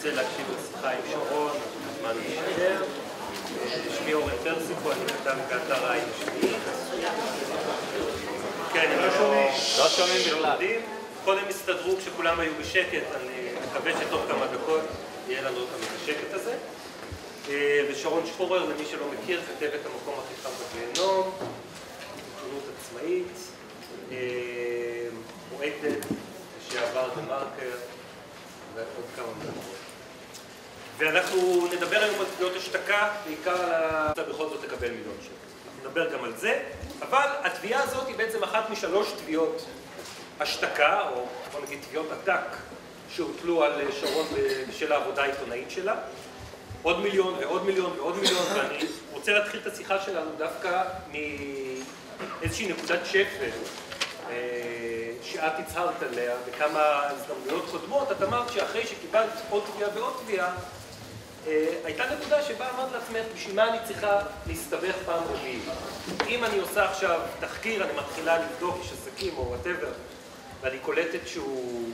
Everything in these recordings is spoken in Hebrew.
רוצה להקשיב לשיחה עם שרון, מוזמן להישאר. שמי אורן פרסיקו, אני כתב באתר העין השני. כן, הם לא שומעים. לא שומעים בכלל. קודם הסתדרו כשכולם היו בשקט, אני מקווה שתוך כמה דקות יהיה לנו את השקט הזה. אה, ושרון שפורר, למי שלא מכיר, כתב את המקום הכי חם בגיהנום, עיתונות עצמאית, אה, מועדת, לשעבר דה מרקר, ועוד כמה מקומות. ואנחנו נדבר היום על תביעות השתקה, בעיקר על ה... אתה בכל זאת תקבל מיליון שקל. נדבר גם על זה, אבל התביעה הזאת היא בעצם אחת משלוש תביעות השתקה, או בוא נגיד תביעות עתק, שהוטלו על שרון בשל העבודה העיתונאית שלה. עוד מיליון ועוד מיליון ועוד מיליון, ואני רוצה להתחיל את השיחה שלנו דווקא מאיזושהי נקודת שפל אה, שאת הצהרת עליה בכמה הזדמנויות קודמות, את אמרת שאחרי שקיבלת עוד תביעה ועוד תביעה, אה, הייתה נקודה שבה אמרת לעצמך, בשביל מה אני צריכה להסתבך פעם רביעית? אם אני עושה עכשיו תחקיר, אני מתחילה לבדוק איש עסקים או וואטאבר, ואני קולטת שהוא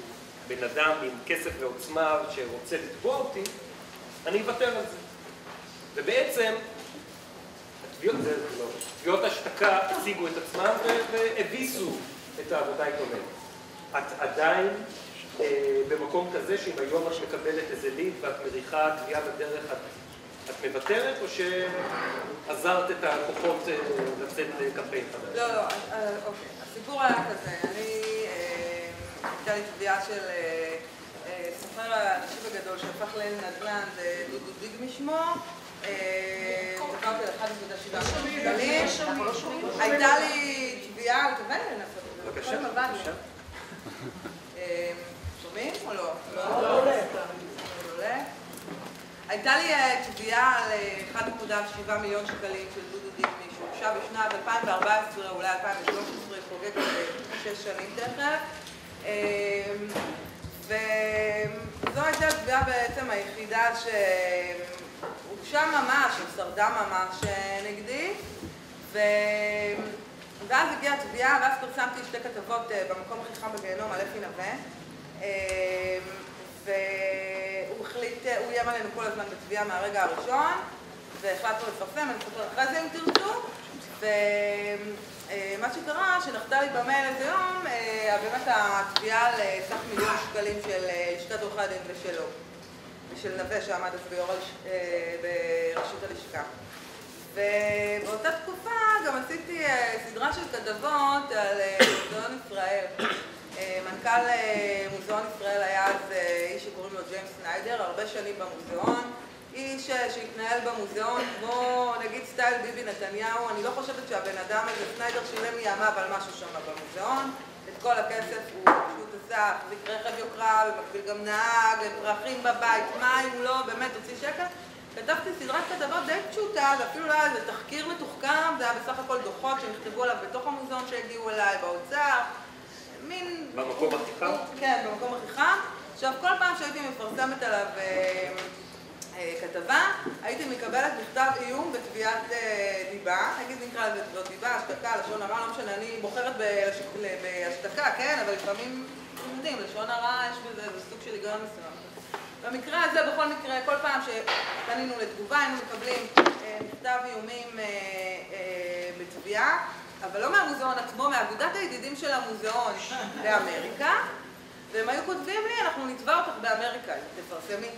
בן אדם עם כסף ועוצמה שרוצה לתבוע אותי, אני אוותר על זה. ובעצם, התביעות, לא, השתקה הציגו את עצמם והביסו את העבודה העיתונאית. את עדיין אה, במקום כזה שאם היום את מקבלת איזה ליד ואת מריחה תביעה בדרך, את, את מוותרת או שעזרת את הכוחות אה, לצאת לקמפיין חדש? לא, לא, אה, אוקיי. הסיפור היה כזה, אני, אה, הייתה לי תביעה של אה, אה, סוחר האנשים הגדול שהפך לנדל"ן, זה דודו דיגמי שמו. דקרתי על 1.7 שקלים. הייתה לי תביעה, תביא לי לנסות את זה. בבקשה, בבקשה. שומעים או לא? לא עולה. הייתה לי תביעה על 1.7 מיליון שקלים של דודו דיגמי שהוגשה בשנת 2014, אולי 2013, חוגג שש שנים תכף. וזו הייתה התביעה בעצם היחידה שהוגשה ממש, או שרדה ממש נגדי. ו... ואז הגיעה התביעה, ואז פרסמתי שתי כתבות במקום הכי חם בגיהנום על אפי נווה. והוא החליט, הוא איים עלינו כל הזמן בתביעה מהרגע הראשון, והחלטנו לפרסם, אני אספר אחרי זה אם תרצו. ומה שקרה, שנחתה לי במייל איזה יום, באמת התביעה על סך מיליון שקלים של לשכת עורכי הדין ושלו, ושל נווה שעמד אז בראשות הלשכה. ובאותה תקופה גם עשיתי סדרה של כתבות על מוזיאון ישראל. מנכ"ל מוזיאון ישראל היה אז איש שקוראים לו ג'יימס סניידר, הרבה שנים במוזיאון. איש שהתנהל במוזיאון כמו נגיד סטייל ביבי נתניהו, אני לא חושבת שהבן אדם הזה, סניידר שילם מימיו על משהו שם במוזיאון, את כל הכסף הוא פשוט עשה, החזיק רכב יוקרה, במקביל גם נהג, פרחים בבית, מים, לא, באמת, הוציא שקל. כתבתי סדרת כתבות די פשוטה, זה אפילו לא היה איזה תחקיר מתוחכם, זה היה בסך הכל דוחות שנכתבו עליו בתוך המוזיאון שהגיעו אליי, באוצר, מין... במקום הכי חם? כן, במקום הכי חם. עכשיו, כל פעם שהייתי מפרסמת עליו כתבה, הייתי מקבלת מכתב איום בתביעת דיבה, נגיד נקרא לזה תביעות דיבה, השתקה, לשון הרע, לא משנה, אני בוחרת בהשתקה, כן, אבל לפעמים, אתם יודעים, לשון הרע יש בזה, זה סוג של היגיון מסוים. במקרה הזה, בכל מקרה, כל פעם שפנינו לתגובה, היינו מקבלים מכתב איומים בתביעה, אבל לא מהמוזיאון עצמו, מאגודת הידידים של המוזיאון באמריקה, והם היו כותבים לי, אנחנו נתבע אותך באמריקה, תפרסמי.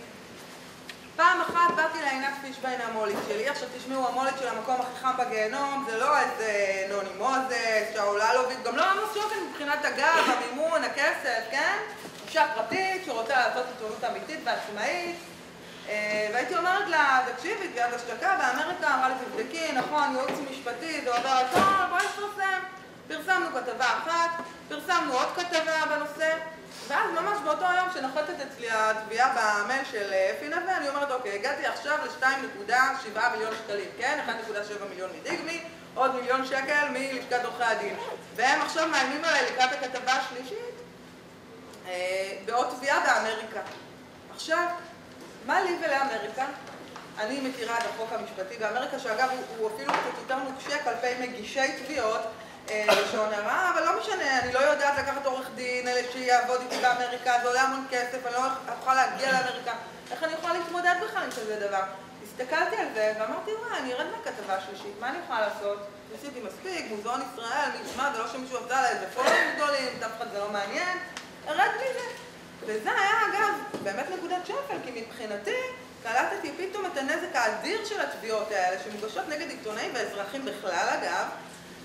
פעם אחת באתי לעינת פישביין המולית שלי, עכשיו תשמעו, המולית של המקום הכי חם בגיהנום זה לא איזה נוני מוזס, שאולה לו, גם לא עמוס שוקן מבחינת הגב, המימון, הכסף, כן? אישה פרטית שרוצה לעשות עיתונות אמיתית ועצמאית והייתי אומרת לה, תקשיבי, תביעת השתקה באמריקה, אמרה לי, תבדקי, נכון, ייעוץ משפטי, זה עובר הכל, בואי נפרסם. פרסמנו כתבה אחת, פרסמנו עוד כתבה בנושא ואז ממש באותו יום שנחתת אצלי התביעה במייל של אפי נווה, אני אומרת, אוקיי, הגעתי עכשיו ל-2.7 מיליון שקלים, כן? 1.7 מיליון מדיגמי, עוד מיליון שקל מלשכת עורכי הדין. והם עכשיו מאיימים עליי לקראת הכתבה השלישית בעוד תביעה באמריקה. עכשיו, מה לי ולאמריקה? אני מכירה את החוק המשפטי באמריקה, שאגב הוא אפילו קצת יותר נוקשה כלפי מגישי תביעות, אה, לשון הרע, אבל לא משנה, אני לא יודעת לקחת עורך דין שיעבוד איתי באמריקה, זה עולה המון כסף, אני לא יכולה להגיע לאמריקה, איך אני יכולה להתמודד בכלל עם כזה דבר? הסתכלתי על זה ואמרתי, וואי, אני ארד מהכתבה השלישית, מה אני יכולה לעשות? ניסיתי מספיק, מוזיאון ישראל, ישמע, זה לא שמישהו עבדה לה איזה פולואים גדולים, אף אחד זה לא מעניין, ארד מזה. וזה היה, אגב, באמת נקודת שפל, כי מבחינתי קלטתי פתאום את הנזק האדיר של התביעות האלה, שמוגשות נגד עיתונאים ואזרחים בכלל, אגב,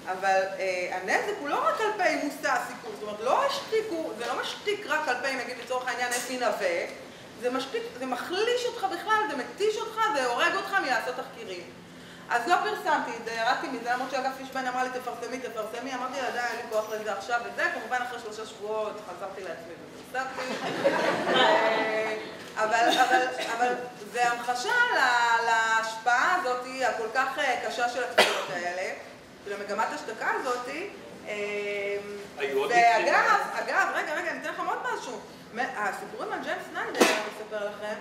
אבל אה, הנזק הוא לא רק כלפי מושא הסיקור, זאת אומרת, לא השתיקו, זה לא משתיק רק כלפי, נגיד לצורך העניין, אפי נווה, זה משתיק, זה מחליש אותך בכלל, זה מתיש אותך, זה הורג אותך מלעשות תחקירים. אז לא פרסמתי את זה, ירדתי מזה, למרות שאגב פישביין אמרה לי תפרסמי, תפרסמי, אמרתי לה די, אין לי כוח לזה עכשיו וזה, כמובן אחרי שלושה שבועות חזרתי לעצמי ופרסמתי. אה, אבל, אבל, אבל זה המחשה להשפעה הזאת הכל כך אה, קשה של התביעות האלה, של המגמת השתקה הזאת. אה, ואגב, אגב, רגע, רגע, אני אתן לכם עוד משהו. הסיפורים על ג'יימס סניידר, אני אספר לכם,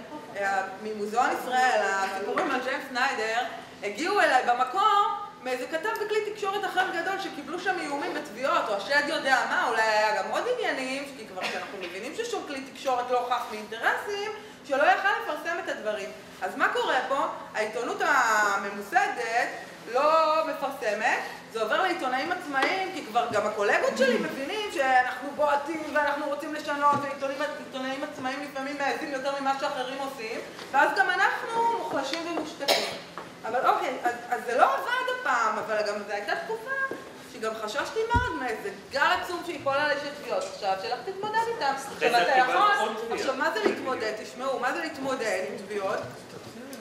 ממוזיאון ישראל, הסיפורים על ג'יימס סניידר, הגיעו אליי במקור מאיזה כתב בכלי תקשורת אחר גדול שקיבלו שם איומים בתביעות, או השד יודע מה, אולי היה גם עוד עניינים, כי כבר שאנחנו מבינים ששום כלי תקשורת לא חף מאינטרסים, שלא יכל לפרסם את הדברים. אז מה קורה פה? העיתונות הממוסדת לא מפרסמת, זה עובר לעיתונאים עצמאיים, כי כבר גם הקולגות שלי מבינים שאנחנו בועטים ואנחנו רוצים לשנות, ועיתונאים עצמאיים לפעמים מעזים יותר ממה שאחרים עושים, ואז גם אנחנו מוחלשים ומושתקים. אבל אוקיי, אז, אז זה לא עבד הפעם, אבל גם זו הייתה תקופה שגם חששתי מאוד מאיזה גל עצום שיפול עלי של תביעות עכשיו, שלך תתמודד איתם. עכשיו אתה יכול, עכשיו מה זה להתמודד? תשמעו, מה זה להתמודד עם תביעות?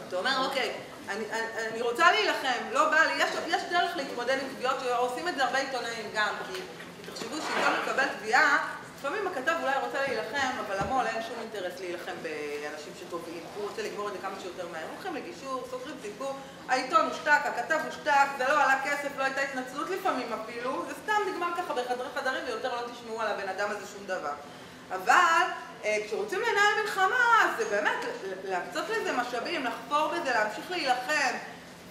אתה אומר, אוקיי, אני, אני, אני רוצה להילחם, לא בא לי, יש, יש דרך להתמודד עם תביעות, שעושים את זה הרבה עיתונאים גם, כי, כי תחשבו שעיתון מקבל תביעה, לפעמים הכתב אולי רוצה להילחם, אבל למו"ל אין שום אינטרס להילחם באנשים שטובעים. הוא רוצה לגמור את זה כמה שיותר מהר. הולכים לגישור, סוגרים סיפור, העיתון הושתק, הכתב הושתק, זה לא עלה כסף, לא הייתה התנצלות לפעמים אפילו, זה סתם נגמר ככה בחדרי חדרים ויותר לא תשמעו על הבן אדם הזה שום דבר. אבל אה, כשרוצים לנהל מלחמה, זה באמת להקצות לזה משאבים, לחפור בזה, להמשיך להילחם.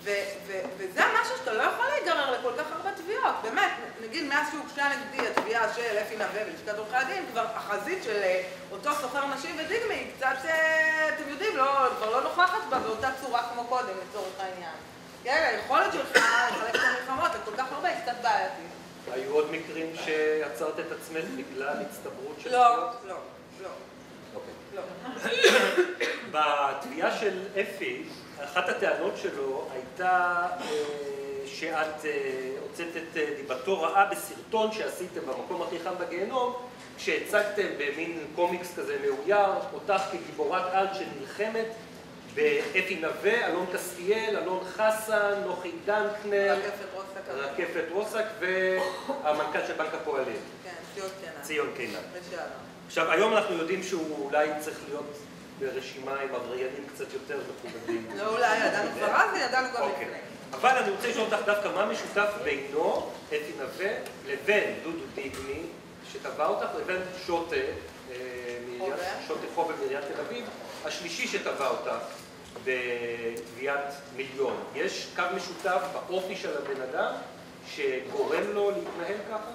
וזה משהו שאתה לא יכול להיגרר לכל כך הרבה תביעות, באמת, נגיד מאז שהוגשה נגדי התביעה של אפי נווה ולשכת עורכי הדין, כבר החזית של אה, אותו סוחר נשים ודיגמי היא קצת, אה, אתם יודעים, לא, כבר לא נוכחת בה באותה צורה כמו קודם לצורך העניין. כן, היכולת שלך לחלק את המלחמות לכל כך הרבה היא קצת בעייתית. היו עוד מקרים שעצרת את עצמך בגלל הצטברות של לא, לא, לא. אוקיי. לא. בתביעה של אפי, אחת הטענות שלו הייתה אה, שאת אה, הוצאת את אה, דיבתו רעה בסרטון שעשיתם במקום הכי חם בגיהנום, כשהצגתם במין קומיקס כזה מאויר, אותך כגיבורת על שנלחמת באפי נווה, אלון קסטיאל, אלון חסן, נוחי דנקנר, רקפת רוסק והמנכ"ל של בנק הפועלים. כן, ציון קינן. ציון קינן. עכשיו, היום אנחנו יודעים שהוא אולי צריך להיות ברשימה עם עבריינים קצת יותר מכובדים. לא אולי, ידענו כבר אז וידענו גם אוקיי. לפני. אבל אני רוצה לשאול אותך דווקא מה משותף בינו, אתי נווה, לבין דודו דיגמי, שטבע אותך, לבין שוטה, אה, שוטה חובל מעיריית תל אביב, השלישי שטבע אותך בתביעת מיליון. יש קו משותף באופי של הבן אדם שגורם לו להתנהל ככה?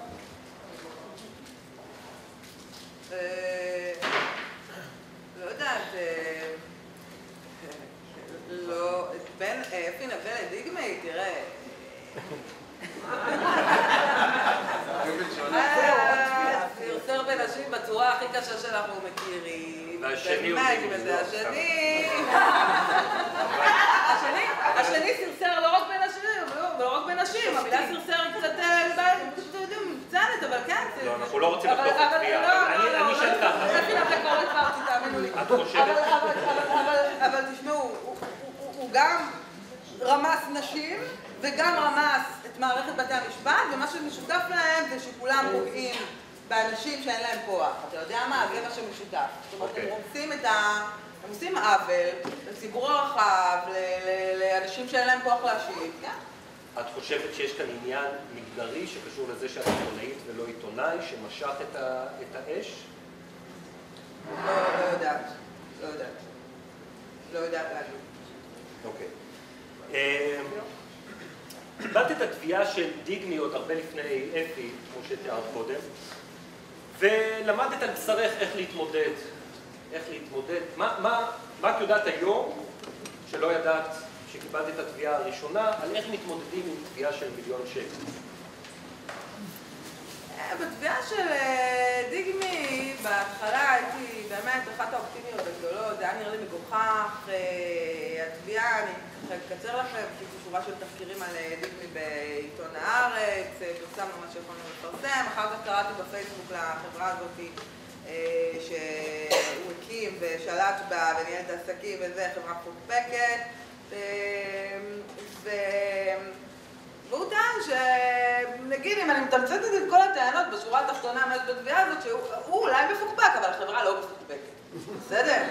אה, לא יודעת, אה, לא, בין אפי נווה לדיגמי, תראה. סרסר בנשים בצורה הכי קשה שאנחנו מכירים. והשני הוא. השני, השני סרסר לא רק בנשים, לא רק בנשים, המילה סרסר היא קצת, פשוט יודעים, מצוינת, אבל כן. לא, אנחנו לא רוצים לחתוך את תביעה, אני אשאל ככה. אפי נווה כבר התפרתי, תאמינו לי. את חושבת? אבל תשמעו, הוא גם רמס נשים וגם רמס את מערכת בתי המשפט, ומה שמשותף להם זה שכולם פוגעים באנשים שאין להם כוח. אתה יודע מה? זה מה שמשותף. זאת אומרת, הם אוקיי. רומסים את ה... הם עושים עוול לציבור הרחב, לאנשים שאין להם כוח להשיב. את חושבת שיש כאן עניין מגדרי שקשור לזה שאת עיתונאית ולא עיתונאי, שמשך את, ה, את האש? לא, לא יודעת. לא יודעת. לא יודעת להגיד. אוקיי. קיבלת את התביעה של דיגני עוד הרבה לפני אפי, כמו שתיארת קודם, ולמדת על בשרך איך להתמודד, איך להתמודד, מה, מה, מה את יודעת היום שלא ידעת שקיבלת את התביעה הראשונה, על איך מתמודדים עם תביעה של מיליון שקל? בתביעה של אה, דיגמי, בהתחלה הייתי באמת אחת האופטימיות הגדולות, זה היה נראה לי מגוחך. אה, התביעה, אני ככה אקצר לכם, זו שורה של תחקירים על אה, דיגמי בעיתון הארץ, פרסמנו מה שיכולנו לפרסם, אחר כך קראתי בפייסבוק לחברה הזאת שהוא הקים ושלט בה וניהל את העסקים וזה, חברה פוקפקת. ו... והוא טען שנגיד אם אני מתמצתת את כל הטענות בשורה התחתונה מה בתביעה הזאת, שהוא אולי מפוקפק, אבל החברה לא מפוקפקת. בסדר?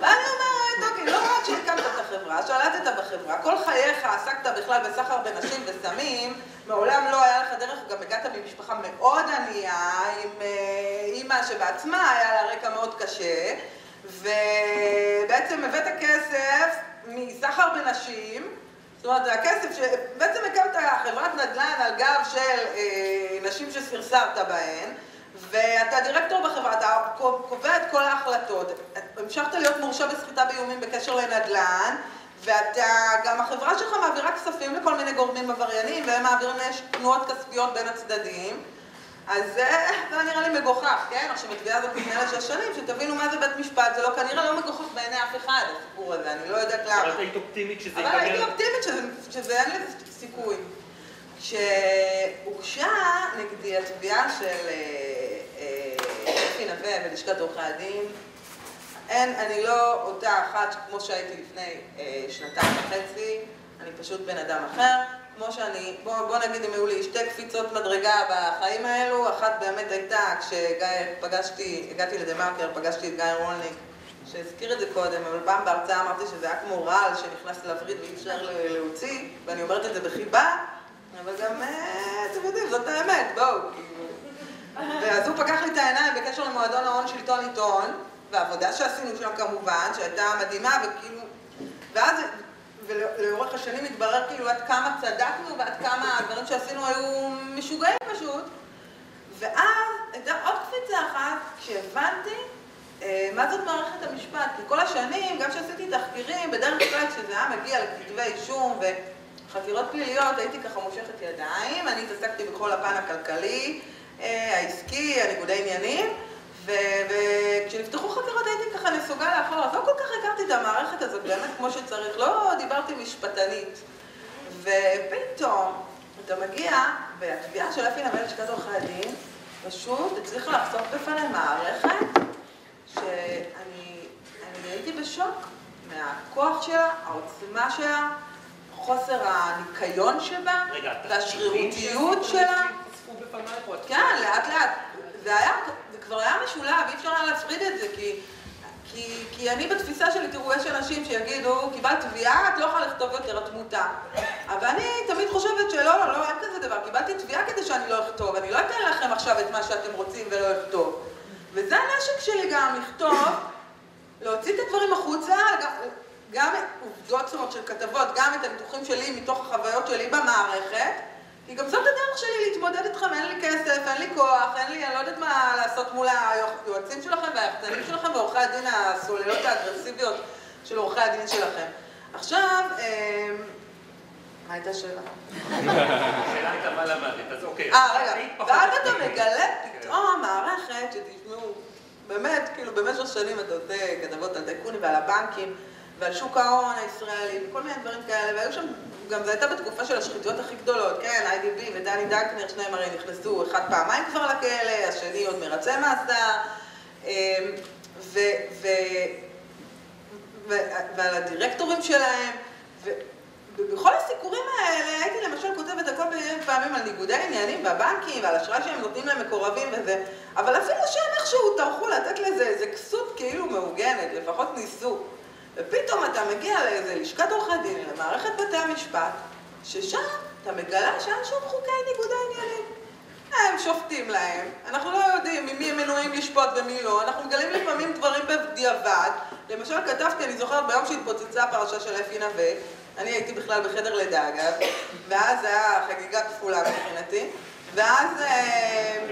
ואני אומרת, אוקיי, לא רק שהקמת את החברה, שלטת בחברה, כל חייך עסקת בכלל בסחר בנשים וסמים, מעולם לא היה לך דרך, גם הגעת ממשפחה מאוד ענייה, עם אה, אימא שבעצמה היה לה רקע מאוד קשה, ובעצם הבאת כסף מסחר בנשים, זאת אומרת, זה הכסף שבעצם הקמת חברת נדל"ן על גב של אה, נשים שסרסרת בהן, ואתה דירקטור בחברה, אתה קובע את כל ההחלטות. המשכת להיות מורשע בסחיטה באיומים בקשר לנדל"ן, ואתה, גם החברה שלך מעבירה כספים לכל מיני גורמים עבריינים, והם מעבירים תנועות כספיות בין הצדדים. אז זה נראה לי מגוחך, כן? עכשיו, התביעה הזאת מתנהלת שש שנים, שתבינו מה זה בית משפט, זה לא, כנראה לא מגוחך בעיני אף אחד, הסיפור הזה, אני לא יודעת למה. אבל היית אופטימית שזה ייגמר... אבל הייתי אופטימית שזה, אין לזה סיכוי. כשהוגשה נגדי התביעה של אה, אה, אפי נווה בלשכת עורכי הדין, אין, אני לא אותה אחת כמו שהייתי לפני אה, שנתיים וחצי, אני פשוט בן אדם אחר. כמו שאני, בוא, בוא נגיד אם היו לי שתי קפיצות מדרגה בחיים האלו, אחת באמת הייתה כשפגשתי, הגעתי לדה מרקר, פגשתי את גיא רולניק, שהזכיר את זה קודם, אבל פעם בהרצאה אמרתי שזה היה כמו רעל שנכנס לווריד ואי אפשר להוציא, ואני אומרת את זה בחיבה, אבל גם, אה, אתם יודעים, זאת האמת, בואו, כאילו. ואז הוא פקח לי את העיניים בקשר למועדון ההון שלטון עיתון, ועבודה שעשינו שם כמובן, שהייתה מדהימה, וכאילו, ואז ולאורך השנים התברר כאילו עד כמה צדקנו ועד כמה הדברים שעשינו היו משוגעים פשוט. ואז הייתה עוד קפיצה אחת כשהבנתי אה, מה זאת מערכת המשפט. כי כל השנים, גם כשעשיתי תחקירים, בדרך כלל כשזה היה מגיע לכתבי אישום וחקירות פליליות, הייתי ככה מושכת ידיים. אני התעסקתי בכל הפן הכלכלי, אה, העסקי, הניגודי עניינים. וכשנפתחו חקירות הייתי ככה נסוגה לאחור, אז לא כל כך הכרתי את המערכת הזאת באמת כמו שצריך, לא דיברתי משפטנית. ופתאום אתה מגיע, והתביעה של אפי נמל לשכת עורכי הדין, פשוט הצליחה לחשוף בפני מערכת שאני הייתי בשוק מהכוח שלה, העוצמה שלה, חוסר הניקיון שבה, והשרירותיות שלה. כן, לאט לאט. זה היה, כבר היה משולב, אי אפשר היה להפריד את זה, כי, כי, כי אני בתפיסה שלי, תראו, יש אנשים שיגידו, קיבלת תביעה, את לא יכולה לכתוב יותר, את. אבל אני תמיד חושבת שלא, לא, לא, אין כזה דבר, קיבלתי תביעה כדי שאני לא אכתוב, אני לא אתן לכם עכשיו את מה שאתם רוצים ולא אכתוב. וזה הנשק שלי גם, לכתוב, להוציא את הדברים החוצה, גם, גם עובדות, זאת של כתבות, גם את הניתוחים שלי מתוך החוויות שלי במערכת. כי גם זאת הדרך שלי להתמודד איתכם, אין לי כסף, אין לי כוח, אין לי, אני לא יודעת מה לעשות מול היועצים שלכם והיחצנים שלכם ועורכי הדין הסוללות האגרסיביות של עורכי הדין שלכם. עכשיו, אמ, מה הייתה השאלה? השאלה הייתה מה למדת, אז אוקיי. אה, רגע, ואז אתה מגלה פתאום מערכת שתשמעו, באמת, כאילו במשך שנים אתה עושה כתבות על טייקונים ועל הבנקים ועל שוק ההון הישראלי וכל מיני דברים כאלה, והיו שם גם זו הייתה בתקופה של השחיתויות הכי גדולות, כן, איי.די.בי ודני דנקנר, שניהם הרי נכנסו אחד פעמיים כבר לכלא, השני עוד מרצה מאסר, אמ, ו, ו, ועל הדירקטורים שלהם, ובכל הסיפורים האלה הייתי למשל כותבת הכל מיני פעמים על ניגודי עניינים בבנקים ועל אשראי שהם נותנים להם מקורבים וזה, אבל אפילו שהם איכשהו טרחו לתת לזה איזה כסות כאילו מעוגנת, לפחות ניסו. ופתאום אתה מגיע לאיזה לשכת עורכי דין, למערכת בתי המשפט, ששם אתה מגלה שאין שום חוקי ניגוד העניינים. הם שופטים להם, אנחנו לא יודעים ממי הם מנועים לשפוט ומי לא, אנחנו מגלים לפעמים דברים בדיעבד. למשל כתבתי, אני זוכרת ביום שהתפוצצה הפרשה של אפי נווה, אני הייתי בכלל בחדר לידה אגב, ואז זה היה חגיגה כפולה מבחינתי, ואז... אה,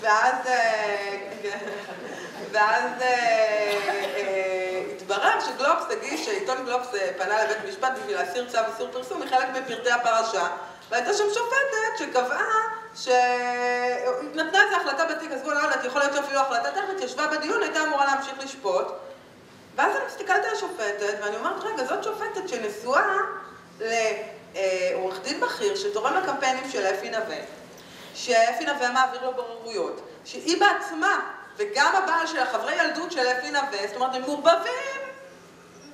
ואז... אה, ואז אה, התברר שגלובס הגיש, עיתון גלובס פנה לבית משפט בשביל להסיר צו איסור פרסום מחלק מפרטי הפרשה, והייתה שם שופטת שקבעה שנתנה איזו החלטה בתיק, אז בואו לא יודעת, יכול להיות שאפילו החלטה טכנית, ישבה בדיון, הייתה אמורה להמשיך לשפוט. ואז אני מסתכלת על השופטת, ואני אומרת, רגע, זאת שופטת שנשואה לעורך דין בכיר שתורם לקמפיינים של אפי נווה, שאפי נווה מעביר לו בוררויות, שהיא בעצמה, וגם הבעל של החברי ילדות של אפי נווה, זאת אומרת, הם מעורבבים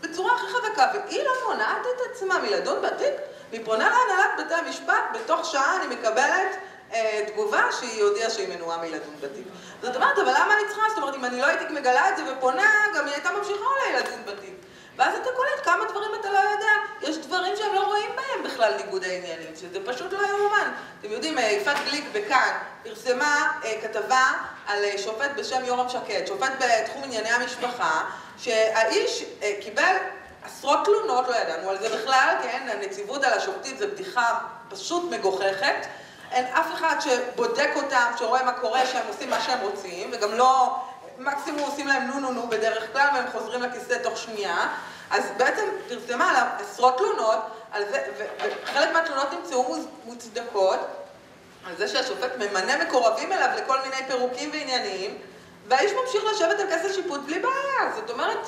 בצורה הכי חזקה, והיא לא מונעת את עצמה מלדון בתיק, והיא פונה להנהלת בתי המשפט, בתוך שעה אני מקבלת אה, תגובה שהיא הודיעה שהיא מנועה מלדון בתיק. זאת אומרת, אבל למה אני צריכה? זאת אומרת, אם אני לא הייתי מגלה את זה ופונה, גם היא הייתה ממשיכה אולי לדון בתיק. ואז אתה קולט כמה דברים אתה לא יודע. יש דברים שהם לא רואים בהם בכלל ניגוד העניינים, שזה פשוט לא יאומן. אתם יודעים, אה, יפעת גליק בכאן פרסמה אה, כתבה על אה, שופט בשם יורם שקד, שופט בתחום ענייני המשפחה, שהאיש קיבל עשרות תלונות, לא ידענו על זה בכלל, כן? הנציבות על השופטים זה בדיחה פשוט מגוחכת. אין אף אחד שבודק אותם, שרואה מה קורה, שהם עושים מה שהם רוצים, וגם לא, מקסימום עושים להם נו נו נו בדרך כלל, והם חוזרים לכיסא תוך שנייה. אז בעצם פרסמה עליו עשרות תלונות, על זה, וחלק מהתלונות נמצאו מוצדקות, על זה שהשופט ממנה מקורבים אליו לכל מיני פירוקים ועניינים, והאיש ממשיך לשבת על כסף שיפוט בלי בעיה. זאת אומרת,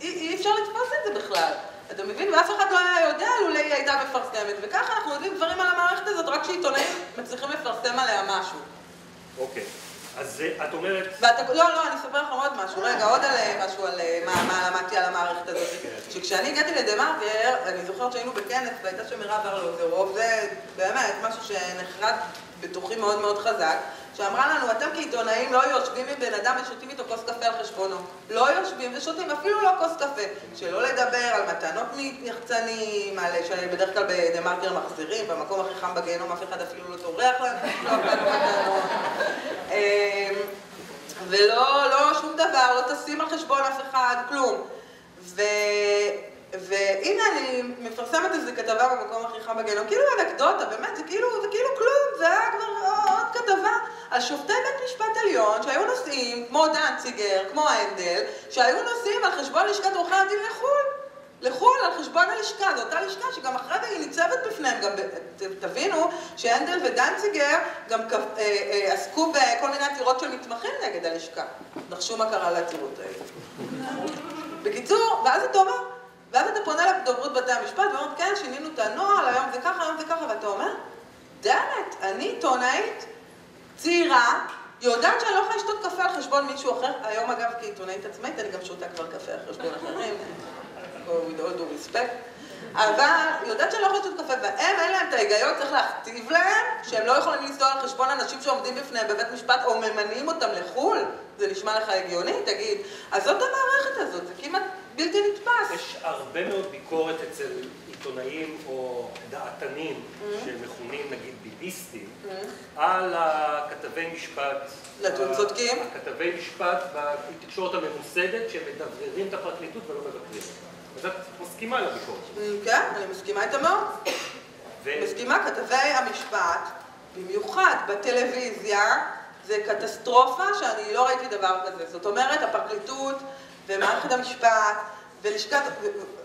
אי, אי אפשר לתפוס את זה בכלל. אתה מבין? ואף אחד לא היה יודע לולא היא הייתה מפרסמת. וככה אנחנו יודעים דברים על המערכת הזאת רק כשעיתונאים מצליחים לפרסם עליה משהו. אוקיי. אז את אומרת... ואתה, לא, לא, אני אספר לך עוד משהו. רגע, עוד על אה, משהו, על אה, מה, מה למדתי על המערכת הזאת. כן. שכשאני הגעתי לדה-מרקר, אני זוכרת שהיינו בכנס והייתה שם מירב ארלוזרוב, זה באמת משהו שנחרד בתוכי מאוד מאוד חזק. שאמרה לנו, אתם כעיתונאים לא יושבים עם בן אדם ושותים איתו כוס קפה על חשבונו. לא יושבים ושותים, אפילו לא כוס קפה. שלא לדבר על מתנות מיחצנים, על שבדרך כלל בדה מרקר מחזירים, במקום הכי חם בגיהנום אף אחד אפילו לא טורח להם. אמ, ולא, לא שום דבר, לא תשים על חשבון אף אחד, כלום. ו... והנה אני מפרסמת איזה כתבה במקום הכי חם בגיהנום, כאילו אנקדוטה, באמת, זה כאילו, זה כאילו כלום, זה היה כבר עוד כתבה על שופטי בית משפט עליון שהיו נוסעים, כמו דנציגר, כמו הנדל, שהיו נוסעים על חשבון לשכת עורכי הדין לחו"ל. לחו"ל, על חשבון הלשכה, זו אותה לשכה שגם אחרי זה היא ניצבת בפניהם, גם תבינו שהנדל ודנציגר גם אה, אה, עסקו בכל מיני עתירות של מתמחים נגד הלשכה. נחשו מה קרה לעתירות האלה. בקיצור, ואז אתה אומר, ואז אתה פונה לדוברות בתי המשפט ואומרת, כן, שינינו את הנוהל, היום זה ככה, היום זה ככה, ואתה אומר, דאמת, אני עיתונאית צעירה, יודעת שאני לא יכולה לשתות קפה על חשבון מישהו אחר, היום אגב כעיתונאית עצמאית אני גם שותה כבר קפה על חשבון אחרים, with all due respect, אבל יודעת שאני לא יכולה לשתות קפה, והם אין להם את ההיגיון, צריך להכתיב להם שהם לא יכולים לנסוע על חשבון אנשים שעומדים בפניהם בבית משפט או ממנים אותם לחו"ל, זה נשמע לך הגיוני? תגיד. אז זאת המערכת הזאת, זה כמעט בלתי נתפס. יש הרבה מאוד ביקורת אצל עיתונאים או דעתנים mm-hmm. שמכונים נגיד ביביסטים mm-hmm. על הכתבי משפט. אתם צודקים. הכתבי משפט בתקשורת הממוסדת שמדבררים את הפרקליטות ולא מבקרים. אז את מסכימה לביקורת. Mm, כן, אני מסכימה איתה מאוד. מסכימה, כתבי המשפט, במיוחד בטלוויזיה, זה קטסטרופה שאני לא ראיתי דבר כזה. זאת אומרת, הפרקליטות ומערכת המשפט ולשכת,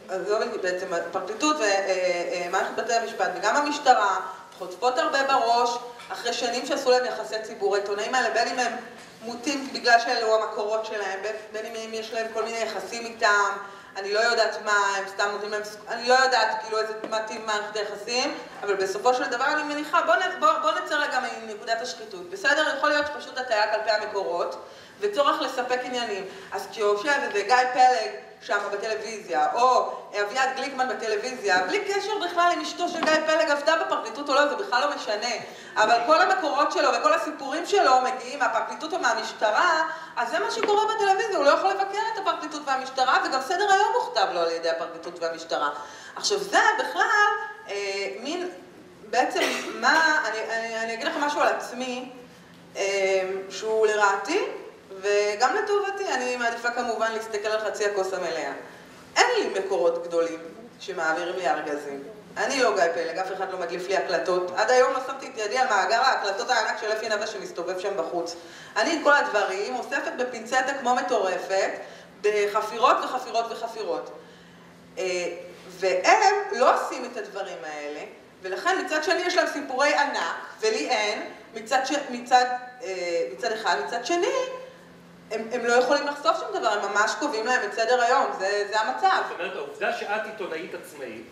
לא בעצם הפרקליטות ומערכת בתי המשפט וגם המשטרה חוטפות הרבה בראש אחרי שנים שעשו להם יחסי ציבור. העיתונאים האלה, בין אם הם מוטים בגלל שאלו המקורות שלהם, בין אם יש להם כל מיני יחסים איתם, אני לא יודעת מה, הם סתם נותנים להם, אני לא יודעת כאילו איזה מתאים מערכת היחסים, אבל בסופו של דבר אני מניחה, בוא, בוא, בוא נצא רגע מנקודת השחיתות. בסדר, יכול להיות שפשוט הטעיה כלפי המקורות, וצורך לספק עניינים. אז כשיושב איזה גיא פלג שם בטלוויזיה, או אביעד גליקמן בטלוויזיה, בלי קשר בכלל אם אשתו של גיא פלג עבדה בפרקליטות או לא, זה בכלל לא משנה. אבל כל המקורות שלו וכל הסיפורים שלו מגיעים מהפרקליטות או מהמשטרה, אז זה מה שקורה בטלוויזיה, הוא לא יכול לבקר את הפרקליטות והמשטרה, וגם סדר היום מוכתב לו על ידי הפרקליטות והמשטרה. עכשיו זה בכלל אה, מין, בעצם מה, אני, אני, אני אגיד לכם משהו על עצמי, שהוא לרעתי וגם לטובתי. אני מעדיפה כמובן להסתכל על חצי הכוס המלאה. אין לי מקורות גדולים שמעבירים לי ארגזים. אני לא גיא פלג, אף אחד לא מדליף לי הקלטות. עד היום לא שמתי את ידי על מאגר ההקלטות הענק של אפי נווה שמסתובב שם בחוץ. אני את כל הדברים אוספת בפינצטה כמו מטורפת, בחפירות וחפירות וחפירות. אה, והם לא עושים את הדברים האלה, ולכן מצד שני יש להם סיפורי ענק, ולי אין, מצד, ש... מצד, אה, מצד אחד, מצד שני, הם, הם לא יכולים לחשוף שום דבר, הם ממש קובעים להם את סדר היום, זה, זה המצב. זאת אומרת, העובדה שאת עיתונאית עצמאית,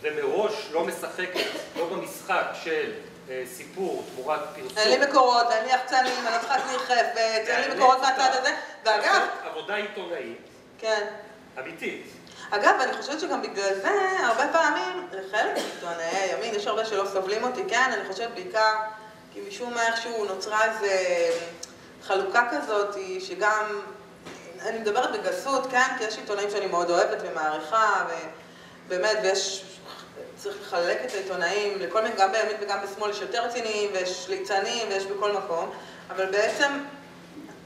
ומראש לא משחקת, לא במשחק של אה, סיפור תמורת פרסום. אין לי מקורות, אין לי יחצנים, אני לא צריכה נרחפת, אין לי מקורות מהצד הזה. ואגב... עבודה עיתונאית. כן. אמיתית. אגב, אני חושבת שגם בגלל זה, הרבה פעמים, לחלק מעיתונאי הימין, יש הרבה שלא סובלים אותי, כן? אני חושבת בעיקר, כי משום מה איכשהו נוצרה איזו חלוקה כזאת, שגם, אני מדברת בגסות, כן? כי יש עיתונאים שאני מאוד אוהבת ומעריכה, ובאמת, ויש צריך לחלק את העיתונאים לכל מיני, גם בימין וגם בשמאל, יש יותר רציניים ויש ליצנים ויש בכל מקום, אבל בעצם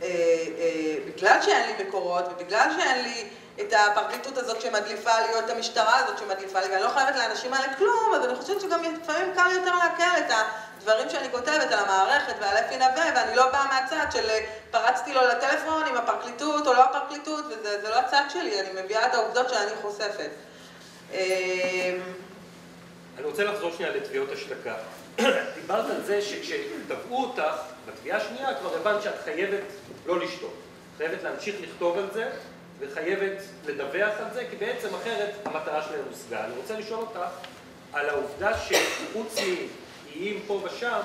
אה, אה, בגלל שאין לי מקורות ובגלל שאין לי את הפרקליטות הזאת שמדליפה לי או את המשטרה הזאת שמדליפה לי ואני לא חייבת לאנשים האלה כלום, אז אני חושבת שגם לפעמים קל יותר לעכל את הדברים שאני כותבת על המערכת ועל אפי נווה ואני לא באה מהצד של אה, פרצתי לו לטלפון עם הפרקליטות או לא הפרקליטות וזה לא הצד שלי, אני מביאה את העובדות שאני חושפת. אני רוצה לחזור שנייה לתביעות השתקה. דיברת על זה שכשתבעו אותך, בתביעה השנייה כבר הבנת שאת חייבת לא לשתוק. חייבת להמשיך לכתוב על זה, וחייבת לדווח על זה, כי בעצם אחרת המטרה שלהם הושגה. אני רוצה לשאול אותך על העובדה שחוץ מאיים פה ושם,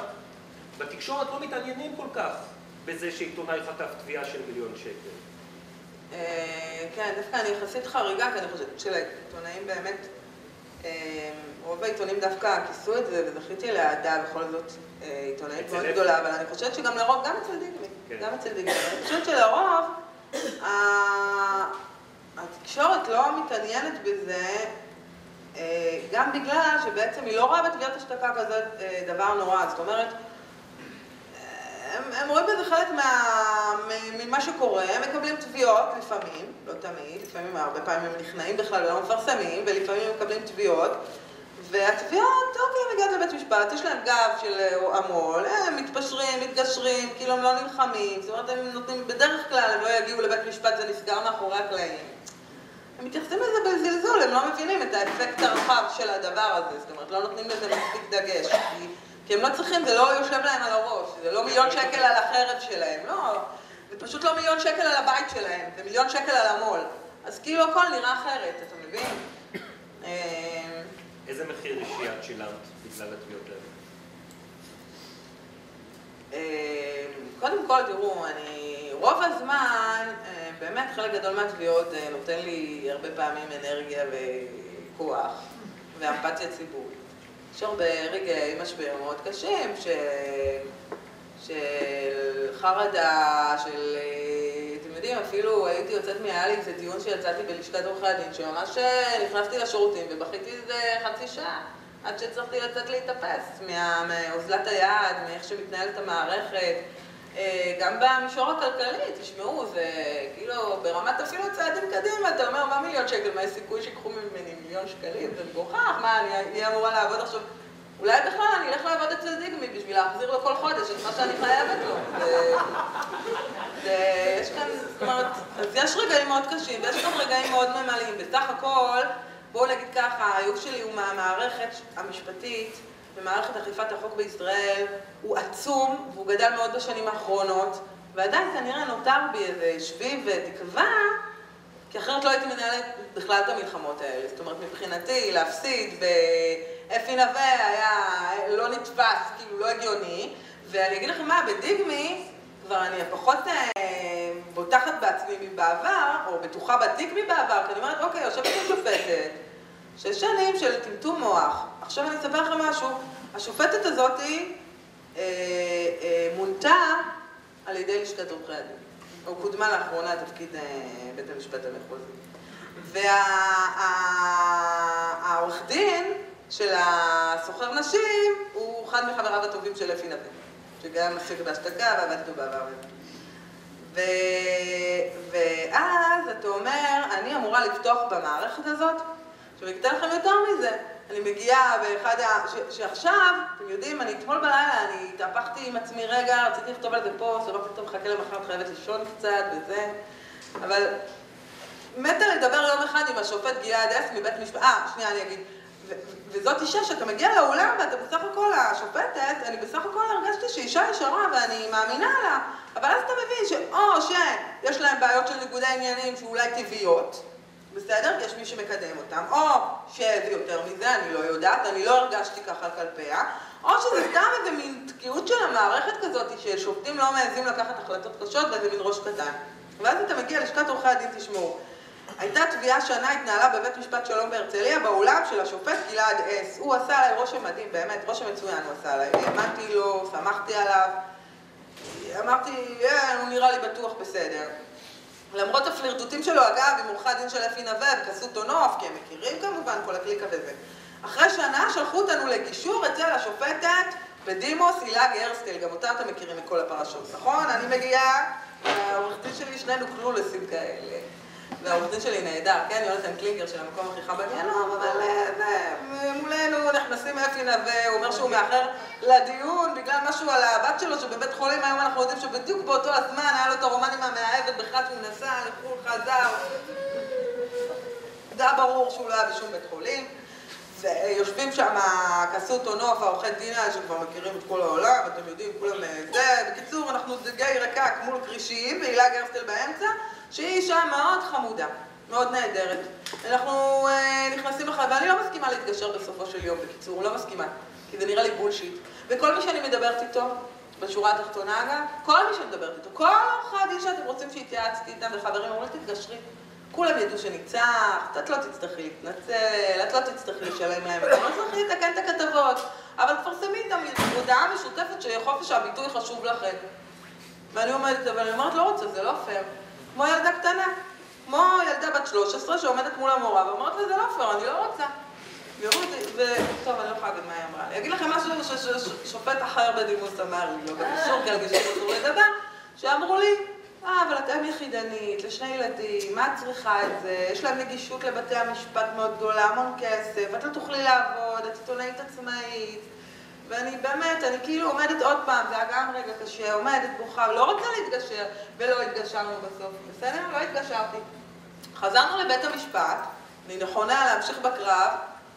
בתקשורת לא מתעניינים כל כך בזה שעיתונאי חטף תביעה של מיליון שקל. אה, כן, דווקא אני יחסית חריגה, כי אני חושבת שלעיתונאים באמת אמ, רוב העיתונים דווקא כיסו את זה, וזכיתי לאהדה בכל זאת אה, עיתונאית מאוד גדולה, אבל אני חושבת שגם לרוב, גם אצל דיגמי, כן. גם אצל דיגמי, אני חושבת שלרוב התקשורת לא מתעניינת בזה, אה, גם בגלל שבעצם היא לא רואה בתביעות השתקה כזה אה, דבר נורא, זאת אומרת, הם, הם רואים בזה חלק מה, ממה שקורה, הם מקבלים תביעות לפעמים, לא תמיד, לפעמים הרבה פעמים הם נכנעים בכלל ולא מפרסמים, ולפעמים הם מקבלים תביעות, והתביעות, אוקיי, הם מגיעות לבית משפט, יש להם גב של המו"ל, הם מתפשרים, מתגשרים, כאילו הם לא נלחמים, זאת אומרת, הם נותנים, בדרך כלל הם לא יגיעו לבית משפט, זה נסגר מאחורי הקלעים. הם מתייחסים לזה בזלזול, הם לא מבינים את האפקט הרחב של הדבר הזה, זאת אומרת, לא נותנים לזה מספיק דגש. כי כי הם לא צריכים, זה לא יושב להם על הראש, זה לא מיליון שקל על החרב שלהם, לא, זה פשוט לא מיליון שקל על הבית שלהם, זה מיליון שקל על המו"ל. אז כאילו הכל נראה אחרת, אתה מבין? אה, איזה מחיר אישי את שילמת בגלל התביעות האלה? אה, קודם כל, תראו, אני רוב הזמן, אה, באמת חלק גדול מהתביעות נותן לי הרבה פעמים אנרגיה וכוח ואמפתיה ציבורית. יש הרבה רגעי משבר מאוד קשים, ש... של חרדה, של... יודעים, אפילו הייתי יוצאת, היה לי איזה דיון שיצאתי בלשכת עורכי הדין, שממש אה, נכנסתי לשירותים ובכיתי איזה חצי שעה עד שהצלחתי לצאת להתאפס מאוזלת היד, מאיך שמתנהלת המערכת. אה, גם במישור הכלכלי, תשמעו, זה כאילו ברמת אפילו צעדים קדימה, אתה אומר, מה מיליון שקל, מה יש סיכוי שיקחו ממני מיליון שקלים? זה מגוחך, מה, אני אהיה אמורה לעבוד עכשיו? אולי בכלל אני אלך לעבוד אצל דיגמי בשביל להחזיר לו כל חודש את מה שאני חייבת לו. ויש כאן, זאת אומרת, אז יש רגעים מאוד קשים, ויש גם רגעים מאוד ממלאים. בסך הכל, בואו נגיד ככה, האיוש שלי הוא מהמערכת המשפטית. במערכת אכיפת החוק בישראל הוא עצום, והוא גדל מאוד בשנים האחרונות, ועדיין כנראה נותר בי איזה שביב ותקווה, כי אחרת לא הייתי מנהלת בכלל את המלחמות האלה. זאת אומרת, מבחינתי, להפסיד באפי נווה היה לא נתפס, כאילו לא הגיוני, ואני אגיד לכם מה, בדיגמי, כבר אני פחות אה, בוטחת בעצמי מבעבר, או בטוחה בתיק מבעבר, כי אני אומרת, אוקיי, יושבת עם שופטת, שש שנים של טמטום מוח. עכשיו אני אספר לכם משהו. השופטת הזאת אה, אה, מונתה על ידי לשכת עורכי הדין, או קודמה לאחרונה לתפקיד אה, בית המשפט המחוזי. והעורך וה, דין של הסוחר נשים הוא אחד מחבריו הטובים של אפי נווה. שגם מפסיק בהשתקה ועבד טובה ועבד. ו... ואז אתה אומר, אני אמורה לפתוח במערכת הזאת, עכשיו אני אתן לכם יותר מזה. אני מגיעה באחד ה... ש... שעכשיו, אתם יודעים, אני אתמול בלילה, אני התהפכתי עם עצמי רגע, רציתי לכתוב על זה פוסט, ורק פתאום מחכה למחר, את חייבת לישון קצת וזה, אבל מתה לדבר יום אחד עם השופט גלעד אס מבית משפט, אה, שנייה, אני אגיד. וזאת אישה שאתה מגיע לאולם ואתה בסך הכל השופטת, אני בסך הכל הרגשתי שהיא אישה ישרה ואני מאמינה לה, אבל אז אתה מבין שאו שיש להם בעיות של ניגודי עניינים שאולי טבעיות, בסדר? יש מי שמקדם אותם, או שזה יותר מזה, אני לא יודעת, אני לא הרגשתי ככה כלפיה, או שזה סתם איזה מין תקיעות של המערכת כזאת, ששופטים לא מעזים לקחת החלטות קשות ואיזה מין ראש קטן. ואז אתה מגיע לשכת עורכי הדין, תשמעו. הייתה תביעה שנה, התנהלה בבית משפט שלום בהרצליה, באולם של השופט גלעד אס. הוא עשה עליי רושם מדהים, באמת, רושם מצוין הוא עשה עליי. האמנתי לו, שמחתי עליו. אמרתי, אה, הוא נראה לי בטוח בסדר. למרות הפלירטוטים שלו, אגב, עם עורכי הדין של אפי נווה, וכסות אונוף, כי הם מכירים כמובן כל הקליקה וזה. אחרי שנה שלחו אותנו לגישור אצל השופטת בדימוס הילה גרסטל, גם אותה אתם מכירים מכל הפרשות, נכון? אני מגיעה, העורך דין שלי, שנינו קלולסים כאלה. והעורך דין שלי נהדר, כן, יונתן קלינגר של המקום הכי חם בגיהנום, אבל זה, מולנו נכנסים אפי נווה, הוא אומר שהוא מאחר לדיון בגלל משהו על הבת שלו שבבית חולים, היום אנחנו יודעים שבדיוק באותו הזמן היה לו את הרומן עם המאהבת, בכלל שהוא נסע לחו"ל חזר. זה היה ברור שהוא לא היה בשום בית חולים. ויושבים שם כסות אונוף, העורכי דין האלה שכבר מכירים את כל העולם, אתם יודעים, כולם זה. בקיצור, אנחנו דגי רקק מול כרישים, והילה גרסטל באמצע. שהיא אישה מאוד חמודה, מאוד נהדרת. אנחנו אה, נכנסים לך, ואני לא מסכימה להתגשר בסופו של יום, בקיצור, לא מסכימה, כי זה נראה לי בולשיט. וכל מי שאני מדברת איתו, בשורה התחתונה אגב, כל מי שאני מדברת איתו, כל עורכי הדין שאתם רוצים שהתייעצתי איתם וחברים, אומרים תתגשרי. כולם ידעו שניצחת, את לא תצטרכי להתנצל, את לא תצטרכי לשלם להם, את לא תצטרכי לתקן את הכתבות, אבל תפרסמי את הודעה משותפת שחופש הביטוי חשוב לכם. ואני עומדת, אבל אני אומרת, לא רוצה, זה לא פייר. כמו ילדה קטנה, כמו ילדה בת 13 שעומדת מול המורה ואומרת לה, זה לא פייר, אני לא רוצה. וטוב, אני לא יכולה להגיד מה היא אמרה. אני אגיד לכם משהו ששופט אחר בדימוס אמר לי, לא בקישור, כי על גישור אסור לדבר, שאמרו לי, אה, אבל את אם יחידנית, לשני ילדים, מה את צריכה את זה? יש להם נגישות לבתי המשפט מאוד גדולה, המון כסף, את לא תוכלי לעבוד, את עיתונאית עצמאית. ואני באמת, אני כאילו עומדת עוד פעם, זה היה גם רגע קשה, עומדת בוכה, לא רוצה להתגשר, ולא התגשרנו בסוף, בסדר? לא התגשרתי. חזרנו לבית המשפט, אני נכונה להמשיך בקרב,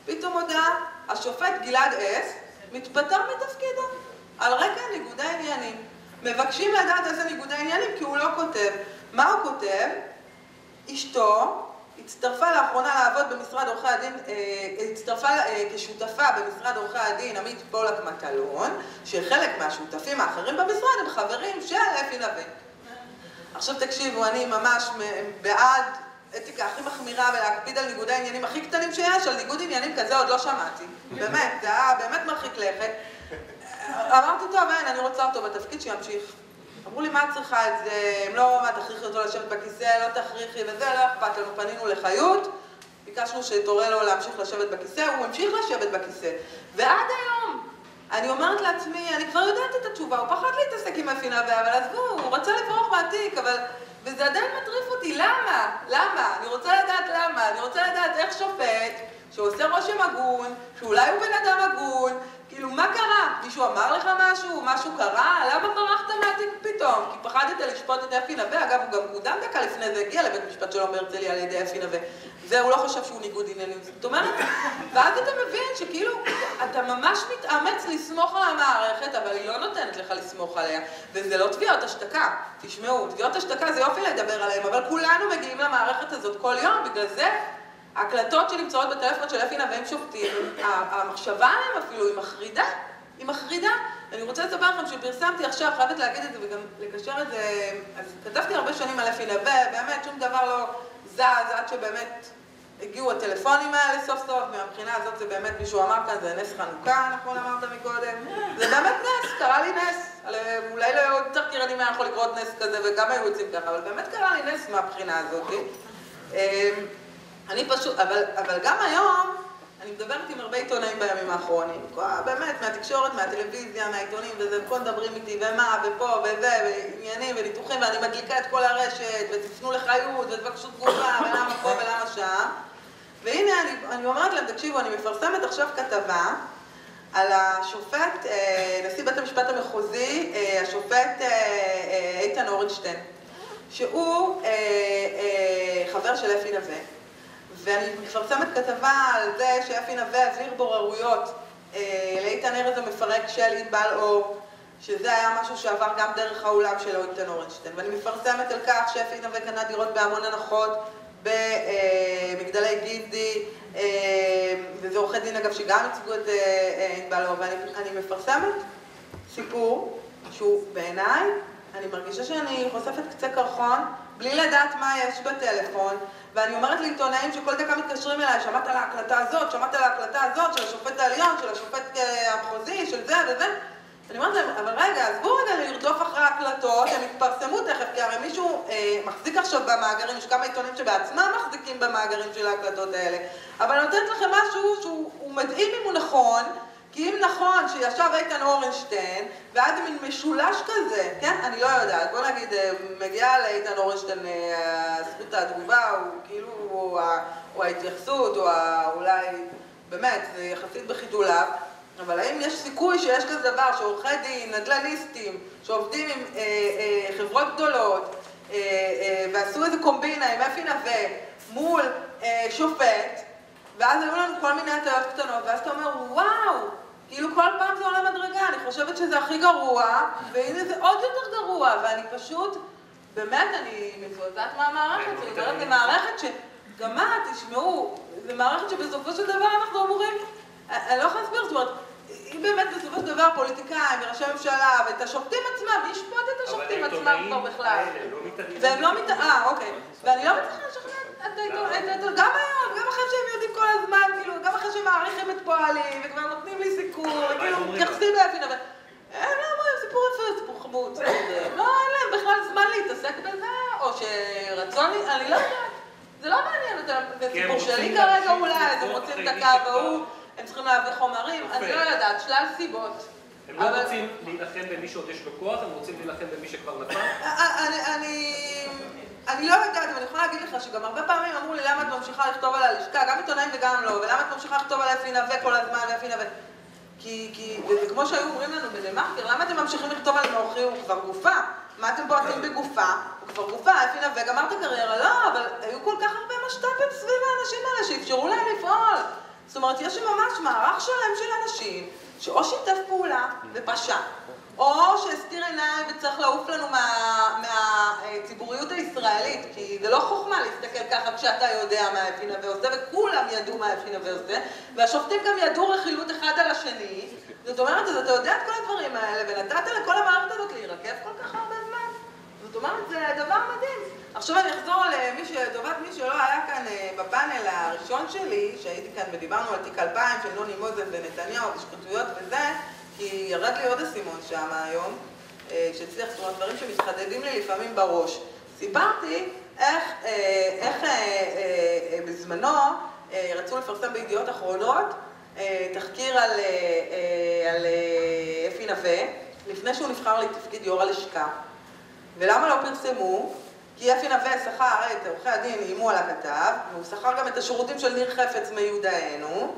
פתאום הודעה, השופט גלעד אס מתפטר מתפקידו, על רקע ניגודי עניינים. מבקשים לדעת איזה ניגודי עניינים כי הוא לא כותב. מה הוא כותב? אשתו הצטרפה לאחרונה לעבוד במשרד עורכי הדין, אה, הצטרפה אה, כשותפה במשרד עורכי הדין עמית פולק מטלון, שחלק מהשותפים האחרים במשרד הם חברים של אפי נווה. עכשיו תקשיבו, אני ממש בעד אתיקה הכי מחמירה ולהקפיד על ניגודי העניינים הכי קטנים שיש, על ניגוד עניינים כזה עוד לא שמעתי. באמת, זה היה באמת מרחיק לכת. אמרתי, טוב, אין, אני רוצה אותו בתפקיד שימשיך. אמרו לי, מה את צריכה את זה? הם לא, מה, תכריחי אותו לשבת בכיסא, לא תכריחי וזה, לא אכפת לנו. פנינו לחיות, ביקשנו שתורה לו להמשיך לשבת בכיסא, הוא המשיך לשבת בכיסא. ועד היום, אני אומרת לעצמי, אני כבר יודעת את התשובה, הוא פחד להתעסק עם אפי נווה, אבל עזבו, הוא רצה לברוח מהתיק, אבל... וזה עדיין מטריף אותי, למה? למה? אני רוצה לדעת למה, אני רוצה לדעת איך שופט, שעושה רושם הגון, שאולי הוא בן אדם הגון, כאילו, מה קרה? מישהו אמר לך משהו? משהו קרה? למה ברחת מהתיק פתאום? כי פחדת לשפוט את אפי נווה. אגב, הוא גם קודם דקה לפני זה הגיע לבית משפט שלום בהרצליה על ידי אפי נווה. והוא לא חושב שהוא ניגוד עניינים. זאת אומרת, ואז אתה מבין שכאילו, אתה ממש מתאמץ לסמוך על המערכת, אבל היא לא נותנת לך לסמוך עליה. וזה לא תביעות השתקה. תשמעו, תביעות השתקה זה יופי לדבר עליהן, אבל כולנו מגיעים למערכת הזאת כל יום, בגלל זה ההקלטות שנמצאות בטלפון של אפי נווה עם שופטים, המחשבה עליהם אפילו היא מחרידה, היא מחרידה. אני רוצה לספר לכם שפרסמתי עכשיו, חייבת להגיד את זה וגם לקשר את זה, אז כתבתי הרבה שנים על אפי נווה, באמת שום דבר לא זז עד שבאמת הגיעו הטלפונים האלה סוף סוף, מהבחינה הזאת זה באמת, מישהו אמר כאן, זה נס חנוכה, נכון אמרת מקודם? זה באמת נס, קרה לי נס. אולי לא יותר תרנים היה יכול לקרות נס כזה וגם היו יוצאים ככה, אבל באמת קרה לי נס מהבחינה הזאת. אני פשוט, אבל, אבל גם היום, אני מדברת עם הרבה עיתונאים בימים האחרונים, באמת, מהתקשורת, מהטלוויזיה, מהעיתונים וזה, ופה מדברים איתי, ומה, ופה, וזה, ועניינים, וניתוחים, ואני מדליקה את כל הרשת, ותפנו לחיות, ותבקשו תגובה, ולמה פה ולמה שם. והנה, אני, אני אומרת להם, תקשיבו, אני מפרסמת עכשיו כתבה על השופט, אה, נשיא בית המשפט המחוזי, אה, השופט אה, איתן אורנשטיין, שהוא חבר של אפי נווה. ואני מפרסמת כתבה על זה שאפי נווה העביר בוררויות לאיתן ארז המפרק של ענבל אור, שזה היה משהו שעבר גם דרך האולם של איתן אורנשטיין. ואני מפרסמת על כך שאפי נווה קנה דירות בהמון הנחות במגדלי גיזי, וזה עורכי דין אגב שגם ייצגו את ענבל אור, ואני מפרסמת סיפור שהוא בעיניי, אני מרגישה שאני חושפת קצה קרחון בלי לדעת מה יש בטלפון, ואני אומרת לעיתונאים שכל דקה מתקשרים אליי, שמעת על ההקלטה הזאת, שמעת על ההקלטה הזאת, של השופט העליון, של השופט המחוזי, של זה וזה. אני אומרת להם, אבל רגע, עזבו רגע לרדוף אחרי ההקלטות, הם יתפרסמו תכף, כי הרי מישהו אה, מחזיק עכשיו במאגרים, יש כמה עיתונים שבעצמם מחזיקים במאגרים של ההקלטות האלה, אבל אני נותנת לכם משהו שהוא מדהים אם הוא נכון, כי אם נכון שישב איתן אורנשטיין, ואז מין משולש כזה, כן? אני לא יודעת. בוא נגיד, אה, מגיעה לאיתן אורנשטיין אה, זכות התגובה, הוא כאילו, הוא ההתייחסות, או אולי, באמת, זה יחסית בחיתוליו, אבל האם יש סיכוי שיש כזה דבר שעורכי דין, נדל"ניסטים, שעובדים עם אה, אה, חברות גדולות, אה, אה, ועשו איזה קומבינה עם אפי נווה מול אה, שופט, ואז היו לנו כל מיני הטיות קטנות, ואז אתה אומר, וואו, כאילו כל פעם זה עולה מדרגה, אני חושבת שזה הכי גרוע, והנה זה עוד יותר גרוע, ואני פשוט, באמת, אני מזועזעת מהמערכת, אני אומרת, זו מערכת שגם מה, תשמעו, זו מערכת שבסופו של דבר אנחנו אמורים, אני לא יכולה להסביר, זאת אומרת, אם באמת בסופו של דבר פוליטיקאים וראשי ממשלה ואת השופטים עצמם, מי ישפוט את השופטים עצמם כבר בכלל? לא והם לא מתעניינים, אה, אוקיי. ואני לא מצליחה לשכנע גם היום, גם אחרי שהם יודעים כל הזמן, כאילו, גם אחרי שהם מעריכים את פועלי, וכבר נותנים לי סיקור, וכאילו, מתייחסים לאפין, אבל... הם לא אומרים, סיפור יפה, סיפור חמוד, לא, אין להם בכלל זמן להתעסק בזה, או שרצון, אני לא יודעת. זה לא מעניין אותם, זה סיפור שלי כרגע אולי, אז הם רוצים את הקו ההוא. הם צריכים להביא חומרים, אני לא יודעת, שלל סיבות. הם לא רוצים להילחם במי שעוד יש לו כוח, הם רוצים להילחם במי שכבר נפל? אני לא יודעת, אבל אני יכולה להגיד לך שגם הרבה פעמים אמרו לי למה את ממשיכה לכתוב על הלשכה, גם עיתונאים וגם לא, ולמה את ממשיכה לכתוב על אפי נווה כל הזמן ואפי נווה. כי, כי, וזה כמו שהיו אומרים לנו בדה-מרקר, למה אתם ממשיכים לכתוב על נוחי, הוא כבר גופה? מה אתם בועטים בגופה? הוא כבר גופה, אפי נווה גמר את הקריירה, לא, אבל היו כל כך הרבה משת"פים סביב האנשים האלה שאפשרו להם לפעול. זאת אומרת, יש ממש מערך שלם של אנשים שאו שיתף פעולה ופשע, או שהסתיר עיניים וצריך לעוף לנו מהציבוריות מה, הישראלית, כי זה לא חוכמה להסתכל ככה כשאתה יודע מה אפי נווה עושה, וכולם ידעו מה אפי נווה עושה, והשופטים גם ידעו רכילות אחד על השני. זאת אומרת, אז אתה יודע את כל הדברים האלה, ונתת לכל המערכת הזאת להירקב כל כך הרבה זמן. זאת אומרת, זה דבר מדהים. עכשיו אני אחזור למי לטובת מי שלא היה כאן אה, בפאנל הראשון שלי, שהייתי כאן ודיברנו על תיק 2000 של נוני מוזס ונתניהו ושחיתויות וזה, כי ירד לי עוד אסימון שם היום, אה, שהצליח, זאת אומרת, דברים שמתחדדים לי לפעמים בראש. סיפרתי איך, אה, איך בזמנו רצו לפרסם בידיעות אחרונות תחקיר על, על אפי נווה, לפני שהוא נבחר לתפקיד יו"ר הלשכה. ולמה לא פרסמו? כי אפי נווה שכר את עורכי הדין, איימו על הכתב, והוא שכר גם את השירותים של ניר חפץ מיודענו,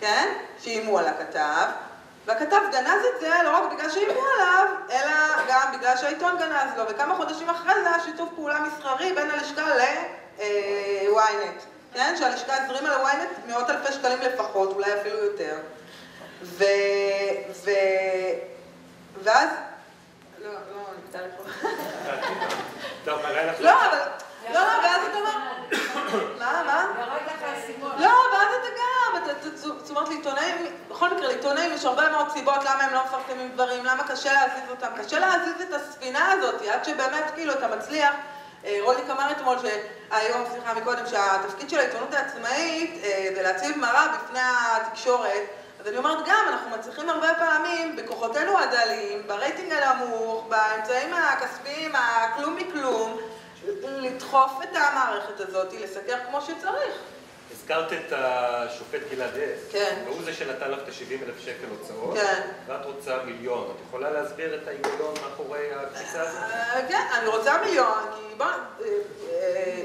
כן? שאיימו על הכתב, והכתב גנז את זה לא רק בגלל שאיימו עליו, אלא גם בגלל שהעיתון גנז לו, וכמה חודשים אחרי זה היה שיתוף פעולה מסחרי בין הלשכה ל-ynet, כן? שהלשכה הזרימה ל-ynet מאות אלפי שקלים לפחות, אולי אפילו יותר. ו... ו... ואז... לא, לא, נקטע לי פה. לא, אבל... לא, לא, ואז אתה אומר... מה, מה? לא, ואז אתה גם, אומרת לעיתונאים, בכל מקרה לעיתונאים יש הרבה מאוד סיבות למה הם לא מפרסמים דברים, למה קשה להזיז אותם. קשה להזיז את הספינה הזאת, עד שבאמת כאילו אתה מצליח. רוליק אמר אתמול, היום, סליחה, מקודם, שהתפקיד של העיתונות העצמאית זה להציב מראה בפני התקשורת. אז אני אומרת גם, אנחנו מצליחים הרבה פעמים, בכוחותינו הדלים, ברייטינג הנמוך, באמצעים הכספיים, הכלום מכלום, לדחוף את המערכת הזאת, לסקר כמו שצריך. הזכרת את השופט גלעד הס, כן. והוא זה שנתן לך את ה-70 אלף שקל הוצאות, כן. ואת רוצה מיליון. את יכולה להסביר את ההיגיון מאחורי הקפיצה הזאת? אה, כן, אני רוצה מיליון, כי בוא... אה, אה,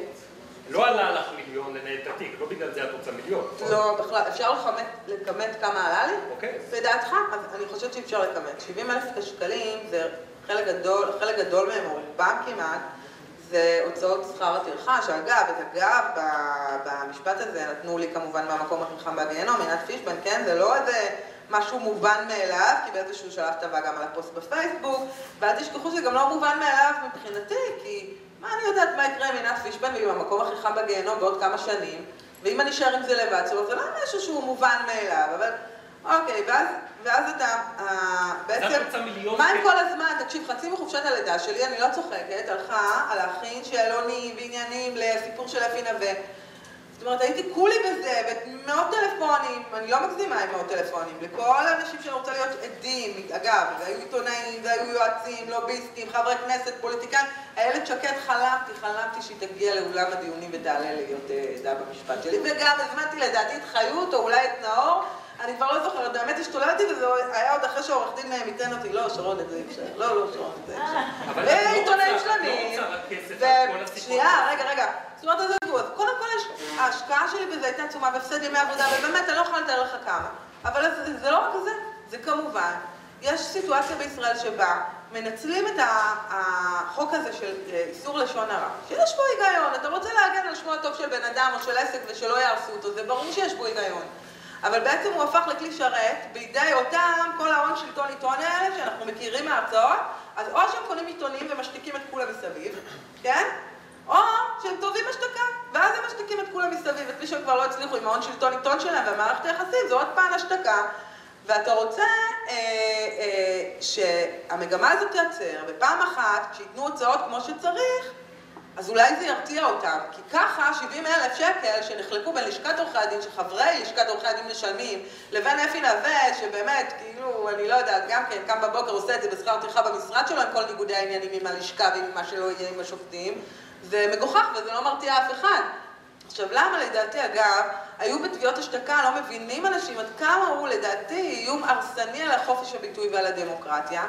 לא עלה לך מיליון לנהל את התיק, לא בגלל זה את רוצה מיליון. לא, בכלל, אפשר לכמת- כמה עלה לי? אוקיי. לדעתך? אני חושבת שאפשר לכמת. 70 אלף שקלים זה חלק גדול, חלק גדול מהם, או רובם כמעט, זה הוצאות שכר הטרחה, שאגב, את אגב, ב- במשפט הזה נתנו לי כמובן מהמקום הכי חם בגיהנום, עינת פישבן, כן? זה לא איזה משהו מובן מאליו, כי באיזשהו שלב טבע גם על הפוסט בפייסבוק, ואל תשכחו שזה גם לא מובן מאליו מבחינתי, כי מה אני יודעת מה יקרה עם עינת פישבן ועם המקום הכי חם בגיהנום בעוד כמה שנים, ואם אני אשאר עם זה לבד, זאת אומרת, זה לא משהו שהוא מובן מאליו, אבל אוקיי, ואז, ואז אתה, אה, בעצם, מה שקל? כל הזמן, תקשיב, חצי מחופשת הלידה שלי, אני לא צוחקת, הלכה על להכין שאלונים ועניינים לסיפור של אפי נווה. זאת אומרת, הייתי כולי בזה, ומאות טלפונים, אני לא מגזימה עם מאות טלפונים, לכל האנשים שאני רוצה להיות עדים, אגב, והיו עיתונאים, והיו יועצים, לוביסטים, חברי כנסת, פוליטיקאים, איילת שקד חלמתי, חלמתי שהיא תגיע לאולם הדיונים ותעלה להיות אה, עדה במשפט שלי, וגם הזמנתי לדעתי את חיות, או אולי את נאור, אני כבר לא זוכרת, באמת השתוללתי, וזה היה עוד אחרי שעורך דין מהם ייתן אותי, לא, שרון, את זה אי אפשר, לא, לא, שרון, את זה אי אפשר. לא ועיתונאים את לא שלמים. שנייה. רגע, רגע. זאת אומרת, אז עזבו, אז קודם כל ההשקעה שלי בזה הייתה עצומה בהפסד ימי עבודה, ובאמת, אני לא יכולה לתאר לך כמה. אבל זה, לא רק זה, זה כמובן, יש סיטואציה בישראל שבה מנצלים את החוק הזה של אה, איסור לשון הרע, שיש בו היגיון, אתה רוצה להגן על שמו הטוב של בן אדם או של עסק ושלא יהרסו אותו, זה ברור שיש בו היגיון. אבל בעצם הוא הפך לכלי שרת בידי אותם, כל ההון שלטון עיתון האלה שאנחנו מכירים מההרצאות, אז או שהם קונים עיתונים ומשתיקים את כולם מסביב, כן? או שהם טובים השתקה, ואז הם משתיקים את כולם מסביב, את מי שהם כבר לא הצליחו עם ההון שלטון עיתון שלהם ומערכת היחסים, זה עוד פעם השתקה. ואתה רוצה אה, אה, שהמגמה הזאת תיעצר, ופעם אחת, כשייתנו הוצאות כמו שצריך, אז אולי זה ירתיע אותם, כי ככה 70 אלף שקל שנחלקו בין לשכת עורכי הדין, שחברי לשכת עורכי הדין משלמים, לבין אפי נווה, שבאמת, כאילו, אני לא יודעת, גם כן, קם בבוקר עושה את זה בשכר טרחה במשרד שלו, עם כל ניגודי העניינים עם הלשכה ועם מה שלא יהיה עם השופטים, זה מגוחך וזה לא מרתיע אף אחד. עכשיו, למה לדעתי, אגב, היו בתביעות השתקה, לא מבינים אנשים עד כמה הוא לדעתי איום הרסני על החופש הביטוי ועל הדמוקרטיה?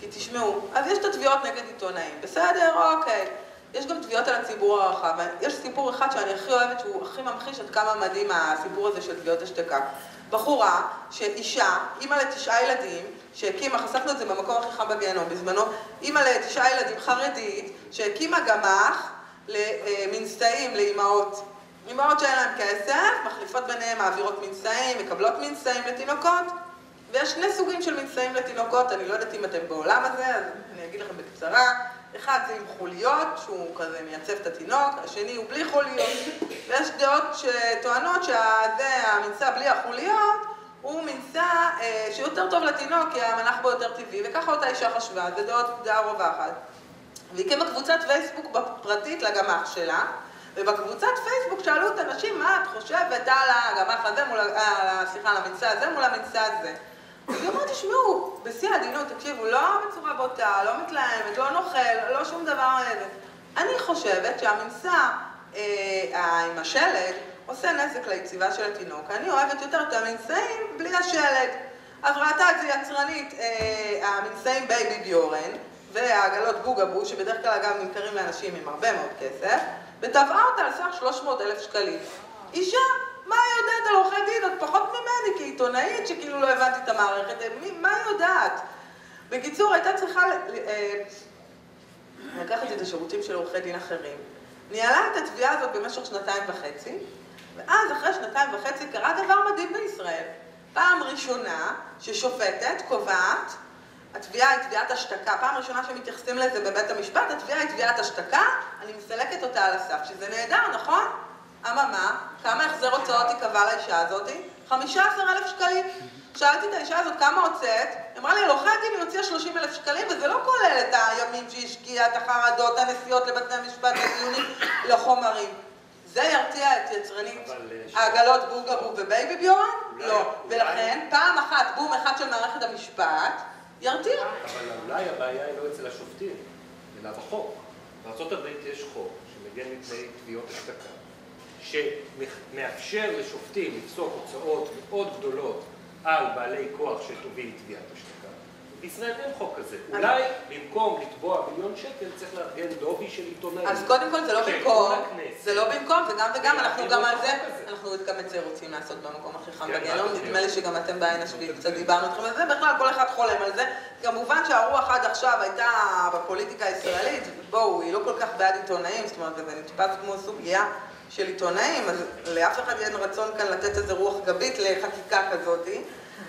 כי תשמעו, אז יש את התביעות נגד עיתונאים, בסדר? אוקיי. יש גם תביעות על הציבור הרחב. יש סיפור אחד שאני הכי אוהבת, שהוא הכי ממחיש עד כמה מדהים הסיפור הזה של תביעות השתקה. בחורה, שאישה, אימא לתשעה ילדים, שהקימה, חשפנו את זה במקום הכי חם בגיהנום בזמנו, אימא לתשעה ילדים חרדית, שהקימה גמ"ח למנשאים לאימהות. אימהות שאין להן כסף, מחליפות ביניהן, מעבירות מנשאים, מקבלות מנשאים לתינוקות. ויש שני סוגים של מנשאים לתינוקות, אני לא יודעת אם אתם בעולם הזה, אז אני אגיד לכם בקצרה. אחד זה עם חוליות, שהוא כזה מייצב את התינוק, השני הוא בלי חוליות. ויש דעות שטוענות שהמנסה בלי החוליות הוא מנסה אה, שיותר טוב לתינוק, כי המנח בו יותר טבעי, וככה אותה אישה חשבה, זה דעות, דעה רווחת. והיא הקימה קבוצת פייסבוק פרטית לגמ"ח שלה, ובקבוצת פייסבוק שאלו את הנשים, מה את חושבת על הגמ"ח הזה מול, אה, סליחה, על המנשא הזה מול המנשא הזה. היא אומרת, תשמעו, בשיא העדינות, תקשיבו, לא בצורה בוטה, לא מתלהמת, לא נוכל, לא שום דבר. אני חושבת שהמנשא אה, עם השלד עושה נזק ליציבה של התינוק. אני אוהבת יותר את המנשאים בלי השלד. אז ראתה את זה יצרנית, אה, המנשאים Baby Björn, והעגלות בוגבו, שבדרך כלל אגב נמכרים לאנשים עם הרבה מאוד כסף, ותבעה אותה על סך 300 אלף שקלים. אישה, מה היא יודעת על עורכי דין? עוד פחות ממני כעיתונאית, שכאילו לא הבנתי את המערכת, מי, מה היא יודעת? בקיצור, הייתה צריכה אה, לקחת את השירותים של עורכי דין אחרים. ניהלה את התביעה הזאת במשך שנתיים וחצי, ואז אחרי שנתיים וחצי קרה דבר מדהים בישראל. פעם ראשונה ששופטת קובעת התביעה היא תביעת השתקה, פעם ראשונה שמתייחסים לזה בבית המשפט, התביעה היא תביעת השתקה, אני מסלקת אותה על הסף, שזה נהדר, נכון? אממה, כמה החזר הוצאות ייקבע לאישה הזאתי? 15,000 שקלים. שאלתי את האישה הזאת כמה הוצאת, אמרה לי, על עורכי הדין היא הוציאה 30,000 שקלים, וזה לא כולל את הימים שהיא השקיעה, את החרדות, הנסיעות לבתי המשפט, הדיונים, לחומרים. זה ירתיע את יצרנית אבל, העגלות בוגבו ובייבי ביורן? לא. ולכן, פעם אחת בום אחד של מערכת המשפט, ירתיע. אבל אולי הבעיה היא לא אצל השופטים, אלא בחוק. בארה"ב יש חוק שמגן מפני תביעות השתקה, שמאפשר לשופטים לפסוק הוצאות מאוד גדולות על בעלי כוח שתובעים תביעת השתקה. בישראל אין חוק כזה. אולי במקום לתבוע מיליון שקל צריך לארגן לובי של עיתונאים. אז קודם כל זה לא של במקום. זה לא במקום, זה גם וגם, אנחנו גם על זה. אנחנו גם את זה רוצים לעשות במקום הכי חם כן, בגיהנום, רק נדמה לי שגם אתם בעין השביעית קצת דיברנו איתכם על זה, בכלל כל אחד חולם על זה. כמובן שהרוח עד עכשיו הייתה בפוליטיקה הישראלית, בואו, היא לא כל כך בעד עיתונאים, זאת אומרת, זה נתפס כמו סוגיה של עיתונאים, אז לאף אחד אין רצון כאן לתת איזה רוח גבית לחקיקה כזאתי,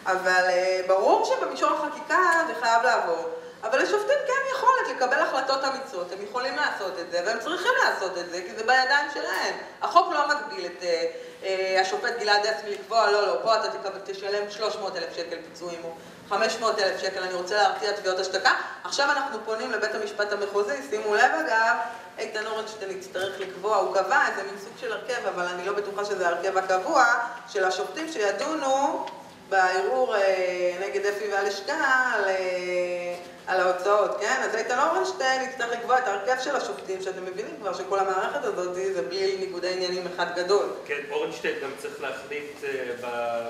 אבל אה, ברור שבמישור החקיקה זה חייב לעבור. אבל לשופטים כן יכולת לקבל החלטות אמיצות, הם יכולים לעשות את זה, והם צריכים לעשות את זה, כי זה בידיים שלהם. החוק לא מגביל את אה, אה, השופט גלעד עצמי לקבוע, לא, לא, פה אתה תקבל, תשלם 300 אלף שקל פיצויים, או 500 אלף שקל, אני רוצה להרתיע תביעות השתקה. עכשיו אנחנו פונים לבית המשפט המחוזי, שימו לב אגב, איתן אורנשטיין יצטרך לקבוע, הוא קבע איזה מין סוג של הרכב, אבל אני לא בטוחה שזה ההרכב הקבוע, של השופטים שידונו בערעור אה, נגד אפי והלשכה על, אה, על ההוצאות, כן? אז איתן אורנשטיין יצטרך לקבוע את ההרכב של השופטים, שאתם מבינים כבר שכל המערכת הזאת זה בלי ניגודי עניינים אחד גדול. כן, אורנשטיין גם צריך להחליט אה,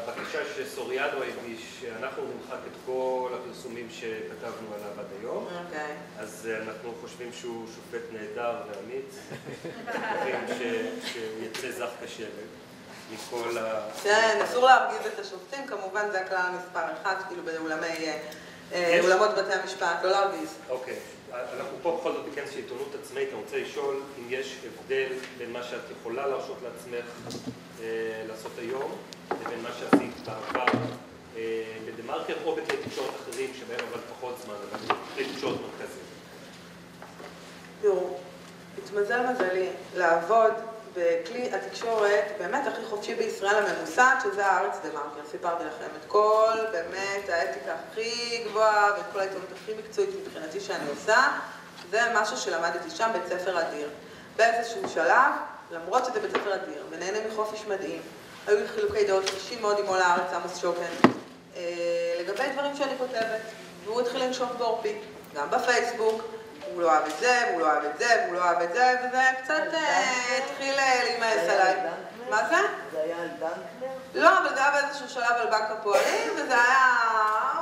בבקשה שסוריאנו הגיש, שאנחנו נמחק את כל הפרסומים שכתבנו עליו עד היום. אוקיי. אז אנחנו חושבים שהוא שופט נהדר ואמיץ, ש- שהוא יצא זך כשלג מכל ה... כן, אסור להרגיז את השופטים, כמובן זה הכלל המספר אחד, כאילו באולמי, אה, אה, אולמות בתי המשפט, לא להרגיז. אוקיי, אנחנו פה בכל זאת בכנס של עיתונות עצמאית, אני רוצה לשאול אם יש הבדל בין מה שאת יכולה להרשות לעצמך אה, לעשות היום, לבין מה שעשית בעבר בדה-מרקר או בכלי תקשורת אחרים שבהם אבל פחות זמן, אבל כלי תקשורת מרכזיים. תראו, התמזל מזלי לעבוד בכלי התקשורת באמת הכי חופשי בישראל הממוסד, שזה הארץ דה מרקר. סיפרתי לכם את כל, באמת, האתיקה הכי גבוהה ואת כל העיתונות הכי מקצועית מבחינתי שאני עושה. זה משהו שלמדתי שם, בית ספר אדיר. באיזשהו שלב, למרות שזה בית ספר אדיר, ונהנה מחופש מדהים, היו לי חילוקי דעות קשים מאוד עם עול הארץ, עמוס שוקן, אה, לגבי דברים שאני כותבת, והוא התחיל לנשוך בעורפי, גם בפייסבוק, הוא לא אהב את זה, והוא לא אהב את זה, והוא לא אהב את זה, וזה קצת אה, התחיל אה, להימאס עליי. מה זה? זה היה על דנקנר? לא, אבל זה היה באיזשהו שלב על בנק הפועלים, וזה היה...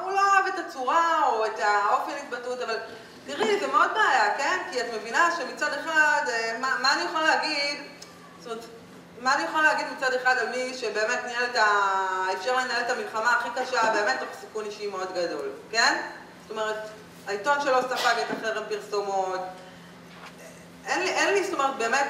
הוא לא אהב את הצורה או את האופן התבטאות, אבל תראי, זה מאוד בעיה, כן? כי את מבינה שמצד אחד, אה, מה, מה אני יכולה להגיד, זאת אומרת, מה אני יכולה להגיד מצד אחד על מי שבאמת ניהל את ה... אפשר לנהל את המלחמה הכי קשה, באמת תוך סיכון אישי מאוד גדול, כן? זאת אומרת, העיתון שלו ספג את החרם פרסומות, אין לי, אין לי, זאת אומרת, באמת,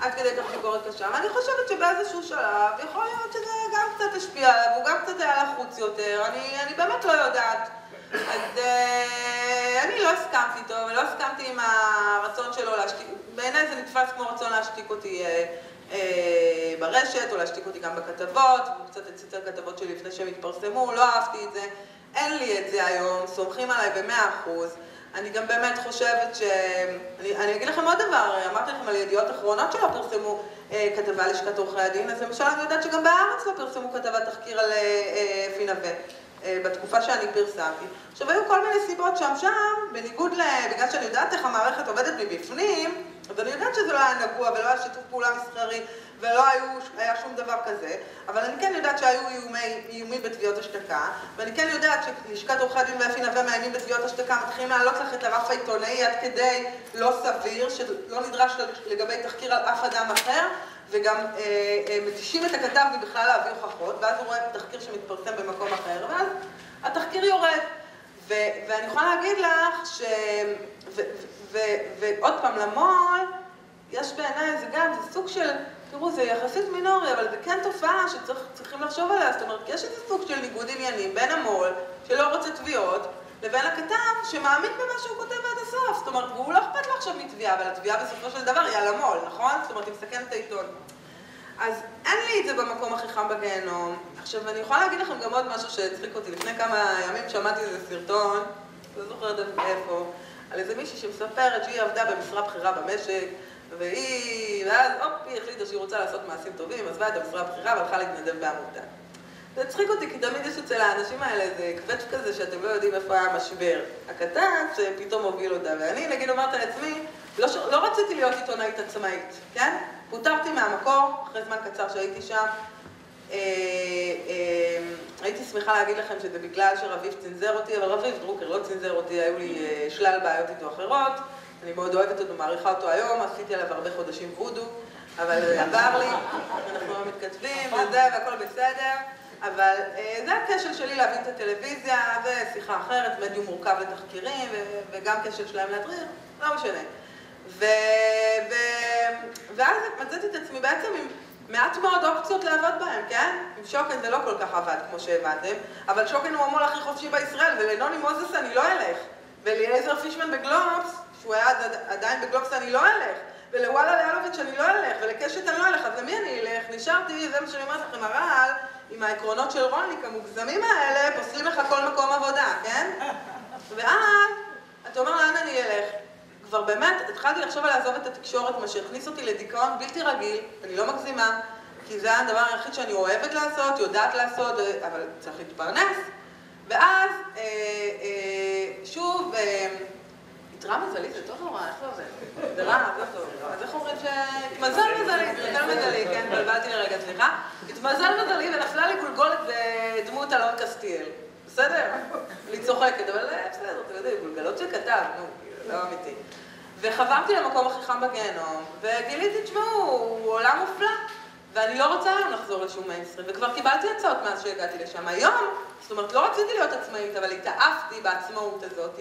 עד כדי כך ביקורת קשה. ואני חושבת שבאיזשהו שלב, יכול להיות שזה גם קצת השפיע עליו, הוא גם קצת היה לחוץ יותר, אני, אני באמת לא יודעת. אז אה, אני לא הסכמתי איתו, ולא הסכמתי עם הרצון שלו להשתיק, בעיניי זה נתפס כמו רצון להשתיק אותי אה, אה, ברשת, או להשתיק אותי גם בכתבות, הוא קצת הציץ על כתבות שלי לפני שהם התפרסמו, לא אהבתי את זה. אין לי את זה היום, סומכים עליי במאה אחוז. אני גם באמת חושבת ש... אני, אני אגיד לכם עוד דבר, אמרתי לכם על ידיעות אחרונות שלא פרסמו אה, כתבה לשכת עורכי הדין, אז למשל אני יודעת שגם בארץ לא פרסמו כתבת תחקיר על אה, אה, אפי. אה, בתקופה שאני פרסמתי. עכשיו, היו כל מיני סיבות שם, שם, בניגוד ל... בגלל שאני יודעת איך המערכת עובדת מבפנים, אז אני יודעת שזה לא היה נגוע ולא היה שיתוף פעולה מסחרי ולא היו, היה שום דבר כזה, אבל אני כן יודעת שהיו איומי, איומים בתביעות השתקה, ואני כן יודעת שלשכת עורכי הדין ואפי נווה מאיימים בתביעות השתקה, מתחילים להעלות לך את הרף העיתונאי עד כדי לא סביר, שלא נדרש לגבי תחקיר על אף אדם אחר, וגם אה, אה, מתישים את הכתב מבכלל להביא הוכחות, ואז הוא רואה תחקיר שמתפרסם במקום אחר, ואז התחקיר יורד. ו- ואני יכולה להגיד לך ש... ו- ו- ועוד פעם, למו"ל, יש בעיניי, זה גם, זה סוג של, תראו, זה יחסית מינורי, אבל זה כן תופעה שצריכים לחשוב עליה, זאת אומרת, יש איזה סוג של ניגוד עניינים בין המו"ל, שלא רוצה תביעות, לבין הכתב שמאמין במה שהוא כותב עד הסוף. זאת אומרת, והוא לא אכפת לו עכשיו מתביעה, אבל התביעה בסופו של דבר היא על המו"ל, נכון? זאת אומרת, היא מסכנת את העיתון. אז אין לי את זה במקום הכי חם בגיהנום. עכשיו, אני יכולה להגיד לכם גם עוד משהו שהצחיק אותי. לפני כמה ימים שמעתי איזה סרטון, לא זוכרת איפה, על איזה מישהי שמספרת שהיא עבדה במשרה בכירה במשק, והיא, ואז הופ, היא החליטה שהיא רוצה לעשות מעשים טובים, עזבה את המשרה הבכירה והלכה להתנדב בעמותה. זה הצחיק אותי, כי תמיד יש אצל האנשים האלה איזה קווץ' כזה שאתם לא יודעים איפה היה המשבר. הקטן שפתאום הוביל אותה, ואני נגיד אומרת לעצמי, לא, ש... לא רציתי להיות עיתונאית עצמאית, כן? פוטרתי מהמקור, אחרי זמן קצר שהייתי שם. אה, אה, הייתי שמחה להגיד לכם שזה בגלל שרביב צנזר אותי, אבל רביב דרוקר לא צנזר אותי, היו לי אה, שלל בעיות איתו אחרות. אני מאוד אוהבת אותו, מעריכה אותו היום, עשיתי עליו הרבה חודשים וודו, אבל עבר לי, אנחנו לא מתכתבים וזה, והכל בסדר. אבל אה, זה הכשל שלי להבין את הטלוויזיה, זה שיחה אחרת, מדיום מורכב לתחקירים, וגם כשל שלהם להדריך, לא משנה. ו- ו- ואז מצאתי את עצמי בעצם עם מעט מאוד אופציות לעבוד בהם, כן? עם שוקן זה לא כל כך עבד, כמו שהבנתם, אבל שוקן הוא המו"ל הכי חופשי בישראל, ולנוני מוזס אני לא אלך, ולאליעזר פישמן בגלובס, שהוא היה עד- עדיין בגלובס אני לא אלך, ולוואלה לאלוביץ' אני לא אלך, ולקשת אני לא אלך, אז למי אני אלך? נשארתי, זה מה שאני אומרת לכם, הרעל, עם העקרונות של רוניק המוגזמים האלה, פוסלים לך כל מקום עבודה, כן? ואז, אתה אומר לאן אני אלך? כבר באמת, התחלתי לחשוב על לעזוב את התקשורת, מה שהכניס אותי לדיכאון בלתי רגיל, אני לא מגזימה, כי זה הדבר היחיד שאני אוהבת לעשות, יודעת לעשות, אבל צריך להתפרנס. ואז, אה, אה, שוב, אה, התרע מזלי, זה טוב נורא, איך זה עובד? רע, זה טוב. אז איך אומרים ש... התמזל מזלי, התמזל מזלי, כן, התבלבלתי לרגע, סליחה. התמזל מזלי ונפלה לי גולגולת בדמות אלון קסטיאל. בסדר? אני צוחקת, אבל אה, בסדר, אתם יודעים, גולגלות שכתב, נו, לא אמיתי. וחברתי למקום הכי חם בגיהנום, וגיליתי, תשמעו, הוא עולם מופלא. ואני לא רוצה היום לחזור לשום מיינסטרים, וכבר קיבלתי הצעות מאז שהגעתי לשם. היום, זאת אומרת, לא רציתי להיות עצמאית, אבל התאהבתי בעצמאות הזאת,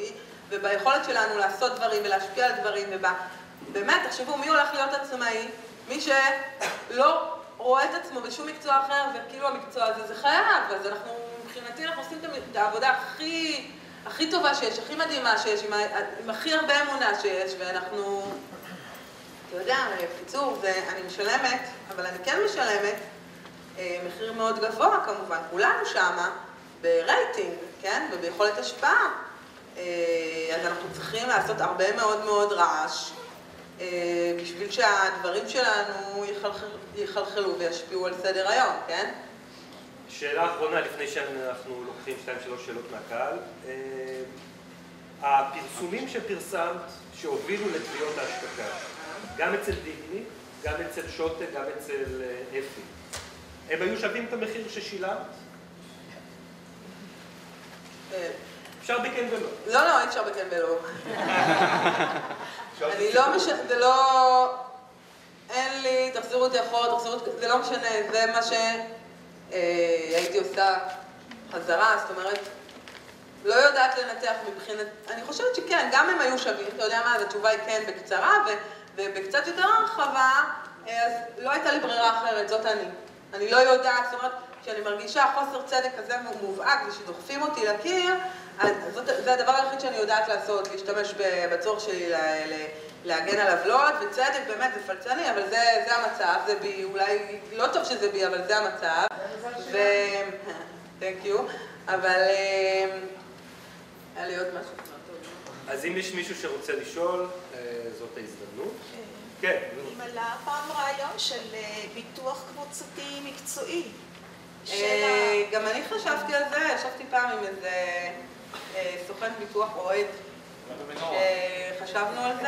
וביכולת שלנו לעשות דברים ולהשפיע על דברים, ובאמת, תחשבו, מי הולך להיות עצמאי? מי שלא רואה את עצמו בשום מקצוע אחר, וכאילו המקצוע הזה זה חייו, אז אנחנו, מבחינתי, אנחנו עושים את העבודה הכי, הכי טובה שיש, הכי מדהימה שיש, עם, עם הכי הרבה אמונה שיש, ואנחנו... אתה יודע, בקיצור, אני משלמת, אבל אני כן משלמת אה, מחיר מאוד גבוה כמובן, כולנו שמה, ברייטינג, כן, וביכולת השפעה. אה, אז אנחנו צריכים לעשות הרבה מאוד מאוד רעש, אה, בשביל שהדברים שלנו יחלחל, יחלחלו וישפיעו על סדר היום, כן? שאלה אחרונה לפני שאנחנו לוקחים שתיים שלוש שאלות מהקהל. אה, הפרסומים שפרסמת שהובילו לתביעות ההשתקה, גם אצל דיגני, גם אצל שוטה, גם אצל אפי, הם היו שווים את המחיר ששילמת? אה, אפשר בכן ולא. לא, לא, אי אפשר בכן ולא. אני לא מש... זה לא... אין לי, תחזירו אותי אחורה, תחזירו אותי... זה לא משנה, זה מה שהייתי עושה חזרה, זאת אומרת, לא יודעת לנתח מבחינת... אני חושבת שכן, גם הם היו שווים, אתה יודע מה, אז התשובה היא כן בקצרה, ו... ובקצת יותר הרחבה, אז לא הייתה לי ברירה אחרת, זאת אני. אני לא יודעת, זאת אומרת, כשאני מרגישה חוסר צדק כזה מובהק ושדוחפים אותי לקיר, זה הדבר היחיד שאני יודעת לעשות, להשתמש בצורך שלי לה, לה, להגן על עוולות, וצדק באמת זה פלצני, אבל זה, זה המצב, זה בי, אולי לא טוב שזה בי, אבל זה המצב. ו... תנק יו. אבל אה, היה לי עוד משהו. אז אם יש מישהו שרוצה לשאול, אה, זאת ההזדמנות. כן. אם עלה פעם רעיון של אה, ביטוח קבוצתי מקצועי. אה, גם אני חשבתי על זה, ישבתי פעם עם איזה אה, סוכן ביטוח אוהד, חשבנו על זה,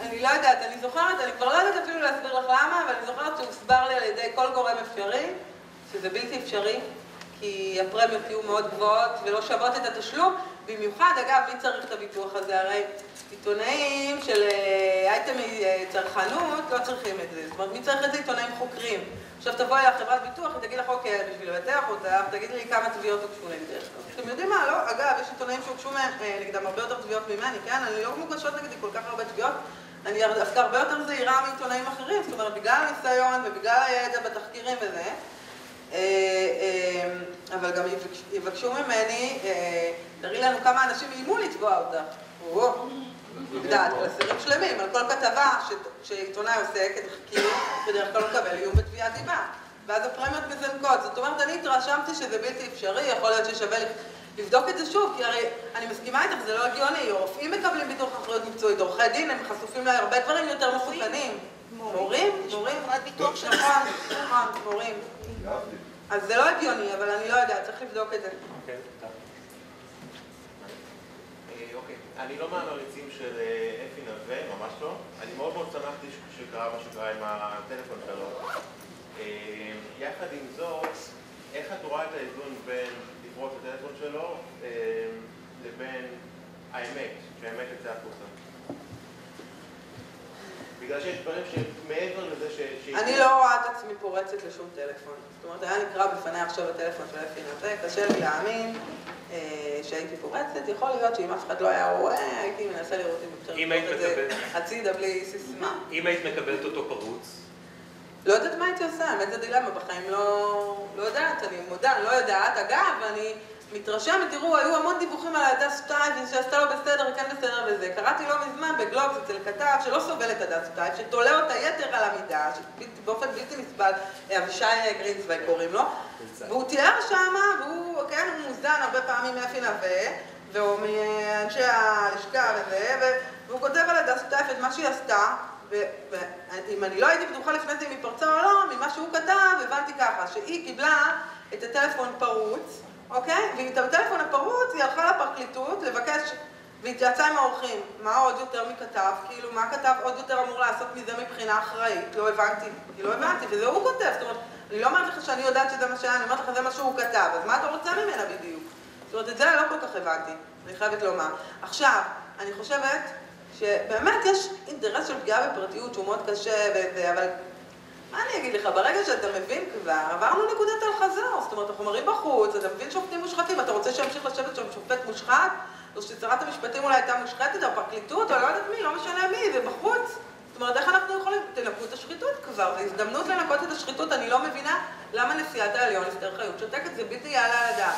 ואני לא יודעת, אני זוכרת, אני כבר לא יודעת אפילו להסביר לך למה, אבל אני זוכרת שהוסבר לי על ידי כל גורם אפשרי, שזה בלתי אפשרי, כי הפרמיות יהיו מאוד גבוהות ולא שוות את התשלום, במיוחד, אגב, מי צריך את הביטוח הזה? הרי עיתונאים של אה, אייטמי אה, צרכנות לא צריכים את זה, זאת אומרת, מי צריך את זה? עיתונאים חוקרים. עכשיו תבואי לחברת ביטוח, היא תגיד לך, אוקיי, בשביל לבטח אותך, תגידי לי כמה תביעות הוגשו נגדך. אתם יודעים מה, לא? אגב, יש עיתונאים שהוגשו אה, נגדם הרבה יותר תביעות ממני, כן? אני לא מוגשות נגדי כל כך הרבה תביעות. אני דווקא הרבה יותר זהירה מעיתונאים אחרים, זאת אומרת, בגלל הניסיון ובגלל הידע בתחקירים וזה. אה, אה, אבל גם יבקש- יבקשו ממני, תראי לנו כמה אנשים איימו לתבוע אותך. יודעת, על אסירים שלמים, על כל כתבה שעיתונאי עושה כתחקיר, בדרך כלל מקבל איום בתביעת דיבה. ואז הפרמיות מזנקות. זאת אומרת, אני התרשמתי שזה בלתי אפשרי, יכול להיות ששווה לבדוק את זה שוב, כי הרי אני מסכימה איתך, זה לא הגיוני. רופאים מקבלים ביטוח אחריות מקצועית, עורכי דין, הם חשופים להרבה דברים יותר מסוכנים. מורים? מורים? ביטוח של נכון, נכון, מורים. אז זה לא הגיוני, אבל אני לא יודעת, צריך לבדוק את זה. אוקיי, אני לא מהמריצים של אה, אפי נווה, ממש לא. אני מאוד מאוד שמחתי שקרה מה שקרה עם הטלפון שלו. אה, יחד עם זאת, איך את רואה את האיזון בין לפרוץ את הטלפון שלו אה, לבין האמת, שהאמת יצא החוצה? בגלל שיש דברים שמעבר לזה ש... אני לא רואה את עצמי פורצת לשום טלפון. זאת אומרת, היה נקרא בפניי עכשיו הטלפון של אפי נווה, קשה לי להאמין אה, שהייתי פורצת. יכול להיות שאם אף אחד לא היה רואה, הייתי מנסה לראות אם אפשר לפרוץ את זה. הצידה בלי סיסמה. אם היית מקבלת אותו פרוץ, לא יודעת מה הייתי עושה, האמת זה דילמה, בחיים לא, לא יודעת, אני מודה, אני לא יודעת. אגב, אני מתרשמת, תראו, היו המון דיווחים על הדס שטייף, שעשתה לו בסדר, היא כן בסדר וזה. קראתי לא מזמן בגלובס אצל כתב שלא סובל את הדס שטייף, שתולה אותה יתר על המידה, שבאופן בלתי נסבל, אבישי גרינצוויג קוראים לו, והוא תיאר שמה, והוא, כן, הוא מוזן הרבה פעמים מאפי נווה, והוא מאנשי הלשכה וזה, והוא כותב על הדס שטייף את מה שהיא עשתה, ואם אני לא הייתי בטוחה לפני זה אם היא פרצה או לא, ממה שהוא כתב, הבנתי ככה, שהיא קיבלה את הטלפון פרוץ, אוקיי? ועם הטלפון הפרוץ היא הלכה לפרקליטות לבקש, והתייעצה עם האורחים, מה עוד יותר מכתב, כאילו, מה כתב עוד יותר אמור לעשות מזה מבחינה אחראית, לא הבנתי, כי לא הבנתי, וזה הוא כותב, זאת אומרת, אני לא אומרת לך שאני יודעת שזה מה שהיה, אני אומרת לך זה מה שהוא כתב, אז מה אתה רוצה ממנה בדיוק? זאת אומרת, את זה לא כל כך הבנתי, אני חייבת לומר. עכשיו, אני חושבת שבאמת יש אינטרס של פגיעה בפרטיות שהוא מאוד קשה אבל מה אני אגיד לך, ברגע שאתה מבין כבר, עברנו נקודת אל חזור, זאת אומרת, החומרים בחוץ, אתה מבין שופטים מושחתים, אתה רוצה שימשיך לשבת שם שופט מושחת? או ששרת המשפטים אולי הייתה מושחתת, או הפרקליטות, או לא יודעת מי, לא משנה מי, זה בחוץ. זאת אומרת, איך אנחנו יכולים? תנקו את השחיתות כבר, זו הזדמנות לנקות את השחיתות, אני לא מבינה למה נשיאת העליון אסתר חיות שותקת, זה בלתי יעלה על הדעת.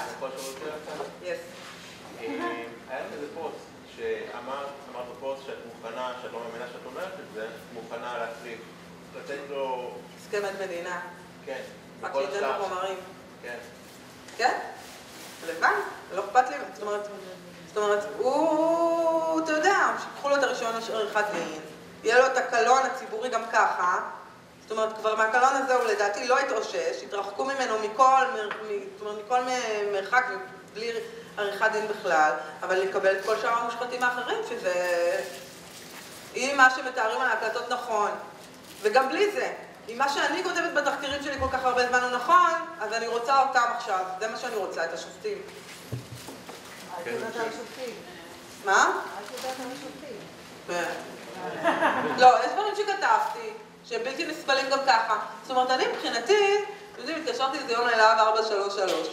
אה, היה לך איזה פוסט שאמרת, אמרת בפוסט שאת מוכנה, שאת לא מאמינה שאת אומרת את זה, מוכנה להחליף, לתת לו, הסכם עד מדינה, כן, רק שייתן לו חומרים. כן. כן, לבן, לא אכפת לי, זאת אומרת, זאת אומרת, הוא, אתה יודע, שיקחו לו את הרישיון עריכת דין, יהיה לו את הקלון הציבורי גם ככה, זאת אומרת, כבר מהקלון הזה הוא לדעתי לא יתאושש, יתרחקו ממנו מכל, מ, מ, זאת אומרת, מכל מ- מרחק בלי עריכת דין בכלל, אבל לקבל את כל שאר המושחתים האחרים, שזה... אם מה שמתארים על ההקלטות נכון, וגם בלי זה, אם מה שאני כותבת בתחקירים שלי כל כך הרבה זמן הוא נכון, אז אני רוצה אותם עכשיו, זה מה שאני רוצה, את השופטים. את יודעת על השופטים. מה? את יודעת על השופטים. כן. לא, יש דברים שכתבתי, שהם בלתי נסבלים גם ככה. זאת אומרת, אני מבחינתי, אתם יודעים, התקשרתי איזה יום ללהב 433.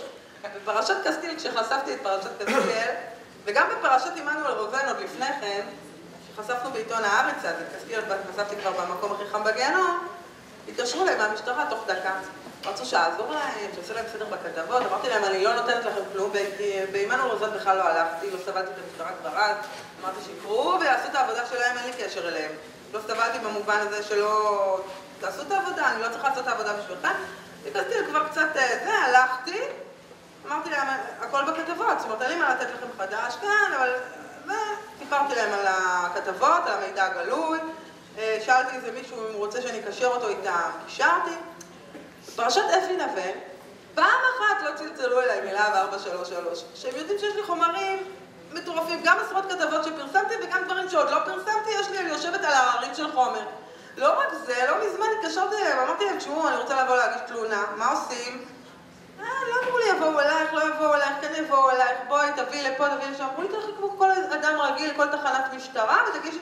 בפרשת קסטיל, כשחשפתי את פרשת קסטיל, וגם בפרשת עמנואל רוזן עוד לפני כן, שחשפנו בעיתון הארץ, אז את קסטיל חשפתי כבר במקום הכי חם בגיהנום, התקשרו אליי מהמשטרה תוך דקה. רצו שאעזור להם, שעושה להם סדר בכתבות, אמרתי להם, אני לא נותנת לכם כלום, ב- בעמנואל רוזן בכלל לא הלכתי, לא סבלתי את המשטרה כבר אז, אמרתי שיקראו ויעשו את העבודה שלהם, אין לי קשר אליהם. לא סבלתי במובן הזה שלא... תעשו את העבודה, אני לא צריכה לעשות את העבודה בשבילכם. ביקשתי כבר קצת אה, זה, הלכתי, אמרתי להם, הכל בכתבות, זאת אומרת, אין לי מה לתת לכם חדש כאן, אבל... וסיפרתי להם על הכתבות, על המידע הגלוי, אה, שאלתי איזה מישהו אם הוא רוצה שאני אקשר אותו איתם, קישרתי. בפרשת אפי נווה, פעם אחת לא צלצלו אליי מלהב 433, שהם יודעים שיש לי חומרים מטורפים, גם עשרות כתבות שפרסמתי וגם דברים שעוד לא פרסמתי, יש לי, אני יושבת על ההרים של חומר. לא רק זה, לא מזמן התקשרתי אליהם, אמרתי להם, תשמעו, אני רוצה לבוא להגיש תלונה, מה עושים? לא אמרו לי, יבואו אלייך, לא יבואו אלייך, כן יבואו אלייך, בואי, תביאי לפה, תביאי לשם. אמרו לי, תלכי כמו כל אדם רגיל, כל תחנת משטרה, ותגישי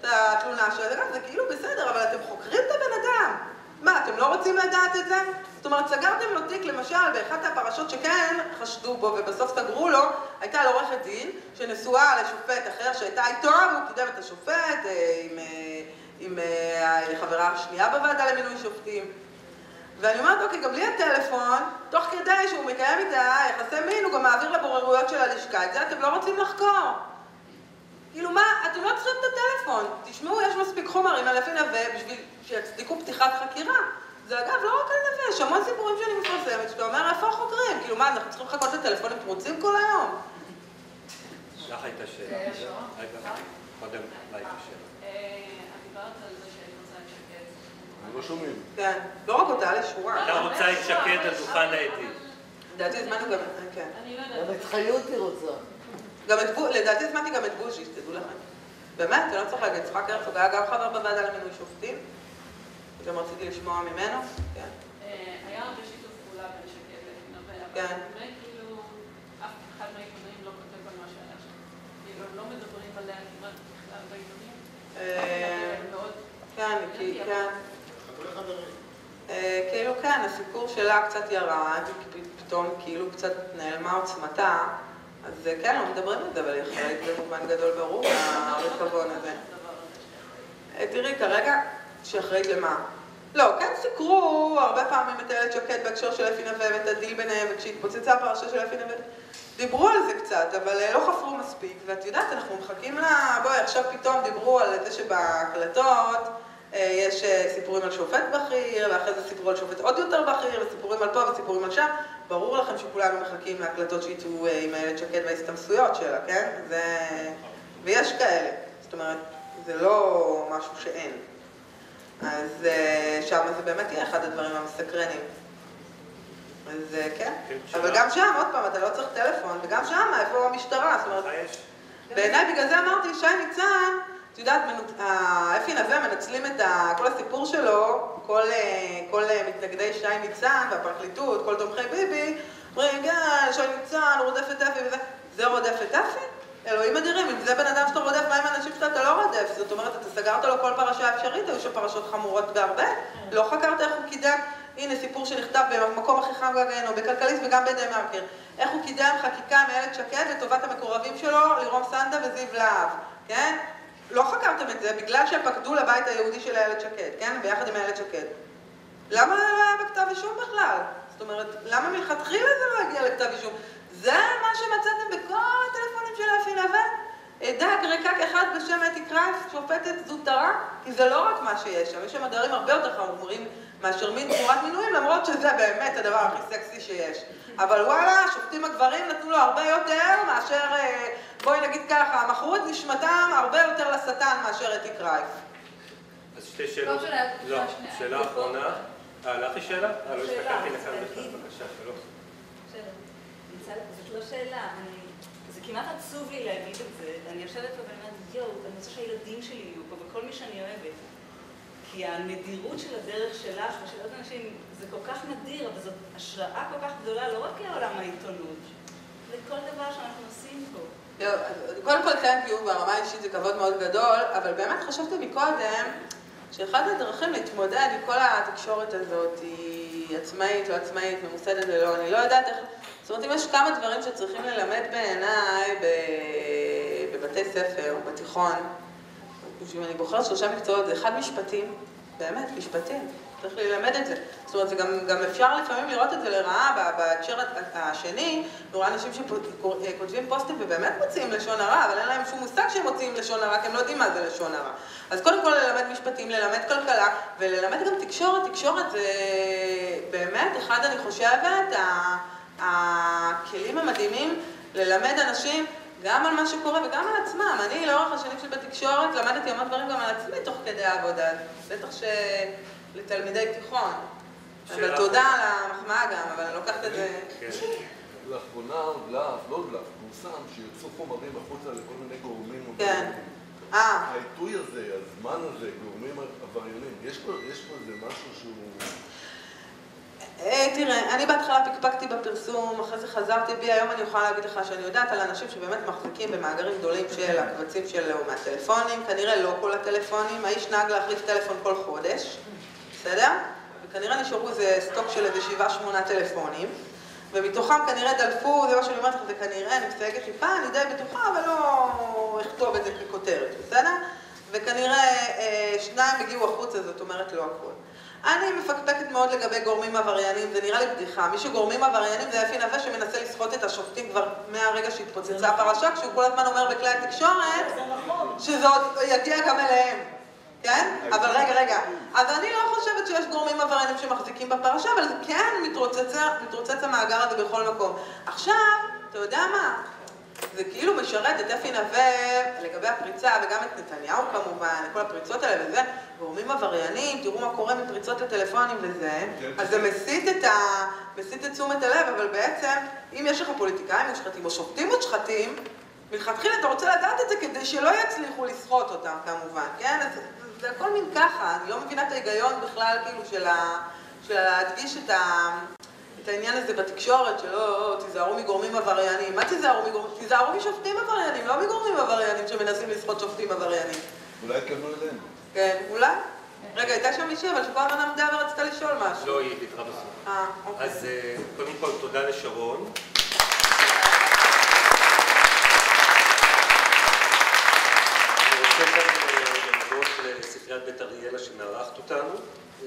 את התלונה שלך. זה כאילו בסדר, אבל אתם חוקרים את הבן אדם. מה, אתם לא רוצים לדעת את זה? זאת אומרת, סגרתם לו תיק, למשל, באחת הפרשות שכן חשדו בו ובסוף סגרו לו, הייתה לו עורכת דין שנשואה לשופט אחר שהייתה איתו, והוא קידם את השופט אה, עם, אה, עם אה, החברה השנייה בוועדה למינוי שופטים. ואני אומרת, אוקיי, גם בלי הטלפון, תוך כדי שהוא מקיים איתה יחסי מין, הוא גם מעביר לבוררויות של הלשכה. את זה אתם לא רוצים לחקור. כאילו מה, אתם לא צריכים את הטלפון. תשמעו, יש מספיק חומרים על אפי נווה בשביל שיצדיקו פתיחת חקירה. זה אגב, לא רק על נווה, יש המון סיפורים שאני מפרסמת, שאתה אומר, איפה החוקרים? כאילו מה, אנחנו צריכים לחכות לטלפונים פרוצים כל היום? לך הייתה שאלה. רגע, קודם, לה הייתה שאלה. את דיברת על זה שהיית רוצה את שקד. לא שומעים. כן, לא רק אותה, לשורה. אתה רוצה את שקד על דוכן העדים. לדעתי הזמנו גם, כן. אני לא יודעת. גם את חיות היא רוצה. גם את בוז'י, לדעתי הזמנתי גם את בוז'י, שתדעו לכם. באמת, אני לא צריך להגיד, יצחק הרצוג היה גם חבר בוועדה למינוי שופטים. גם רציתי לשמוע ממנו, כן. אה, היה הרבה שיתוף פעולה בין שקד לנווה, אבל כן. באמת כאילו אף אחד מהעיתונאים לא כותב על מה שהיה שם. כאילו הם לא מדברים עליה כמעט בכלל בעיתונים. אה, כן, כי, כן. אה, כאילו כן, הסיפור שלה קצת ירד, פתאום כאילו קצת נעלמה עוצמתה, אז אה, כן, לא מדברים על זה, אבל היא אחראית במובן גדול ברור מהריקבון הזה. אה, תראי, כרגע, שאחראית למה? לא, כן סיקרו הרבה פעמים את איילת שקד בהקשר של אפי נווה ואת הדיל ביניהם, וכשהתפוצצה הפרשה של אפי נווה, דיברו על זה קצת, אבל לא חפרו מספיק, ואת יודעת, אנחנו מחכים ל... בואי, עכשיו פתאום דיברו על זה שבהקלטות יש אה, סיפורים על שופט בכיר, ואחרי זה סיפרו על שופט עוד יותר בכיר, וסיפורים על פה וסיפורים על שם. ברור לכם שכולנו מחכים להקלטות שיצאו אה, עם איילת שקד וההסתמסויות שלה, כן? זה... ויש כאלה. זאת אומרת, זה לא משהו שאין. אז אה, שם זה באמת יהיה אחד הדברים המסקרנים. אז אה, כן. כן, אבל. גם שם, עוד פעם, אתה לא צריך טלפון, וגם שם, איפה המשטרה? זאת אומרת? בעיניי בגלל זה אמרתי, שי ניצן, את יודעת, אפי נווה מנצלים את ה- כל הסיפור שלו, כל, אה, כל אה, מתנגדי שי ניצן והפרקליטות, כל תומכי ביבי, אומרים, כן, שי ניצן, רודף את אפי וזה, זה רודף את אפי? אלוהים אדירים, אם זה בן אדם שאתה רודף, מה עם האנשים שאתה אתה לא רודף? זאת אומרת, אתה סגרת לו כל פרשה אפשרית, היו שם פרשות חמורות בהרבה, לא חקרת איך הוא קידם, הנה סיפור שנכתב במקום הכי חם בגנו, בכלכליסט וגם בדה מרקר, איך הוא קידם חקיקה מאיילת שקד לטובת המקורבים שלו, לירום סנדה וזיו להב, כן? לא חקרתם את זה בגלל שהם פקדו לבית היהודי של איילת שקד, כן? ביחד עם איילת שקד. למה זה לא היה בכתב אישום בכלל? זאת אומרת, למה מלכתחילה זה לא הגיע לכתב אישום? זה מה שמצאתם בכל הטלפונים של אפי נווה? דג ריקק אחד בשם אתי קרייף, שופטת זוטרה? כי זה לא רק מה שיש שם, יש שם דברים הרבה יותר חמורים מאשר מין תמורת מינויים, למרות שזה באמת הדבר הכי סקסי שיש. אבל וואלה, השופטים הגברים נתנו לו הרבה יותר מאשר, אה, בואי נגיד ככה, מכרו את נשמתם הרבה יותר לשטן מאשר אתי קרייף. אז שתי שאלות. לא לא. שאלה אחרונה. אה, לך יש שאלה? אה, לא הסתכלתי לכאן בכלל. בבקשה, שלום. זאת לא שאלה. זה כמעט עצוב לי להגיד את זה. אני יושבת פה ואני אומרת, יואו, אני רוצה שהילדים שלי יהיו פה, וכל מי שאני אוהבת. כי הנדירות של הדרך שלך ושל עוד אנשים, זה כל כך נדיר, אבל זאת השראה כל כך גדולה, לא רק לעולם העיתונות, לכל דבר שאנחנו עושים פה. לא, קודם כל כן, כי הוא ברמה האישית זה כבוד מאוד גדול, אבל באמת חשבתי מקודם שאחת הדרכים להתמודד עם כל התקשורת הזאת היא עצמאית, לא עצמאית, ממוסדת ולא, אני לא יודעת איך... זאת אומרת, אם יש כמה דברים שצריכים ללמד בעיניי בבתי ספר, בתיכון, אם אני בוחרת שלושה מקצועות, זה אחד משפטים, באמת, משפטים. צריך ללמד את זה. זאת אומרת, זה גם, גם אפשר לפעמים לראות את זה לרעה בהקשר השני, רואה אנשים שכותבים פוסטים ובאמת מוציאים לשון הרע, אבל אין להם שום מושג שהם מוציאים לשון הרע, כי הם לא יודעים מה זה לשון הרע. אז קודם כל ללמד משפטים, ללמד כלכלה, וללמד גם תקשורת. תקשורת זה באמת, אחד, אני חושבת, הכלים המדהימים ללמד אנשים גם על מה שקורה וגם על עצמם. אני לאורך השנים שלי בתקשורת למדתי המון דברים גם על עצמי תוך כדי העבודה. בטח שלתלמידי תיכון. אבל תודה על. המחמאה גם, אבל אני לוקחת את זה... כן. לאחרונה דלף, לא דלף, פורסם שיצאו חומרים החוצה לכל מיני גורמים. כן. אה, העיתוי הזה, הזמן הזה, גורמים עבריינים, יש פה איזה משהו שהוא... אה, תראה, אני בהתחלה פקפקתי בפרסום, אחרי זה חזרתי בי, היום אני יכולה להגיד לך שאני יודעת על אנשים שבאמת מחזיקים במאגרים גדולים של הקבצים של מהטלפונים, כנראה לא כל הטלפונים, האיש נהג להחליף טלפון כל חודש, בסדר? וכנראה נשארו איזה סטוק של איזה שבעה שמונה טלפונים, ומתוכם כנראה דלפו, זה מה שאני אומרת לך, זה כנראה, אני מסייגת טיפה, אני די בטוחה, אבל לא אכתוב את זה ככותרת, בסדר? וכנראה אה, שניים הגיעו החוצה, זאת אומרת לא הכול. אני מפקפקת מאוד לגבי גורמים עבריינים, זה נראה לי בדיחה. מי שגורמים עבריינים זה אפי נווה שמנסה לסחוט את השופטים כבר מהרגע שהתפוצצה הפרשה, כשהוא כל הזמן אומר בכלי התקשורת נכון. שזה עוד יגיע גם אליהם. כן? אבל רגע, רגע. אז אני לא חושבת שיש גורמים עבריינים שמחזיקים בפרשה, אבל זה כן מתרוצץ המאגר הזה בכל מקום. עכשיו, אתה יודע מה? זה כאילו משרת את אפי נווה לגבי הפריצה, וגם את נתניהו כמובן, כל הפריצות האלה וזה, גורמים עבריינים, תראו מה קורה מפריצות לטלפונים וזה, כן. אז זה מסיט את, ה... מסיט את תשומת הלב, אבל בעצם, אם יש לך פוליטיקאים מושחתים או שופטים מושחתים, מלכתחילה אתה רוצה לדעת את זה כדי שלא יצליחו לסחוט אותם כמובן, כן? אז זה הכל מין ככה, אני לא מבינה את ההיגיון בכלל כאילו של, ה, של להדגיש את, ה, את העניין הזה בתקשורת, שלא, תיזהרו מגורמים עבריינים. מה תיזהרו מגורמים? תיזהרו משופטים עבריינים, לא מגורמים עבריינים שמנסים לסחוט שופטים עבריינים. אולי התכוונו אלינו. כן, אולי? רגע, הייתה שם מישהי, אבל שכל הזמן עמדה ורצתה לשאול משהו. לא, היא ויתרה בסוף. אה, אוקיי. אז אה, קודם כל תודה לשרון. אני רוצה גם אה, להודות לספריית בית אריאלה שמארחת אותנו,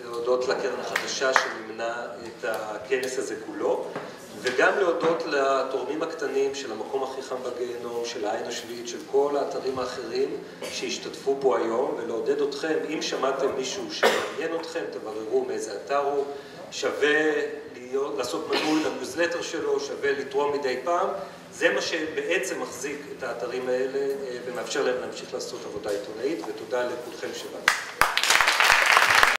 להודות לקרן החדשה שמימנה את הכנס הזה כולו, וגם להודות לתורמים הקטנים של המקום הכי חם בגיהנום, של העין השביעית, של כל האתרים האחרים שהשתתפו פה היום, ולעודד אתכם, אם שמעתם מישהו שמעניין אתכם, תבררו מאיזה אתר הוא, שווה להיות, לעשות מנוי לניוזלטר שלו, שווה לתרום מדי פעם, זה מה שבעצם מחזיק את האתרים האלה אה, ומאפשר להם להמשיך לעשות עבודה עיתונאית, ותודה לכולכם שבאתם.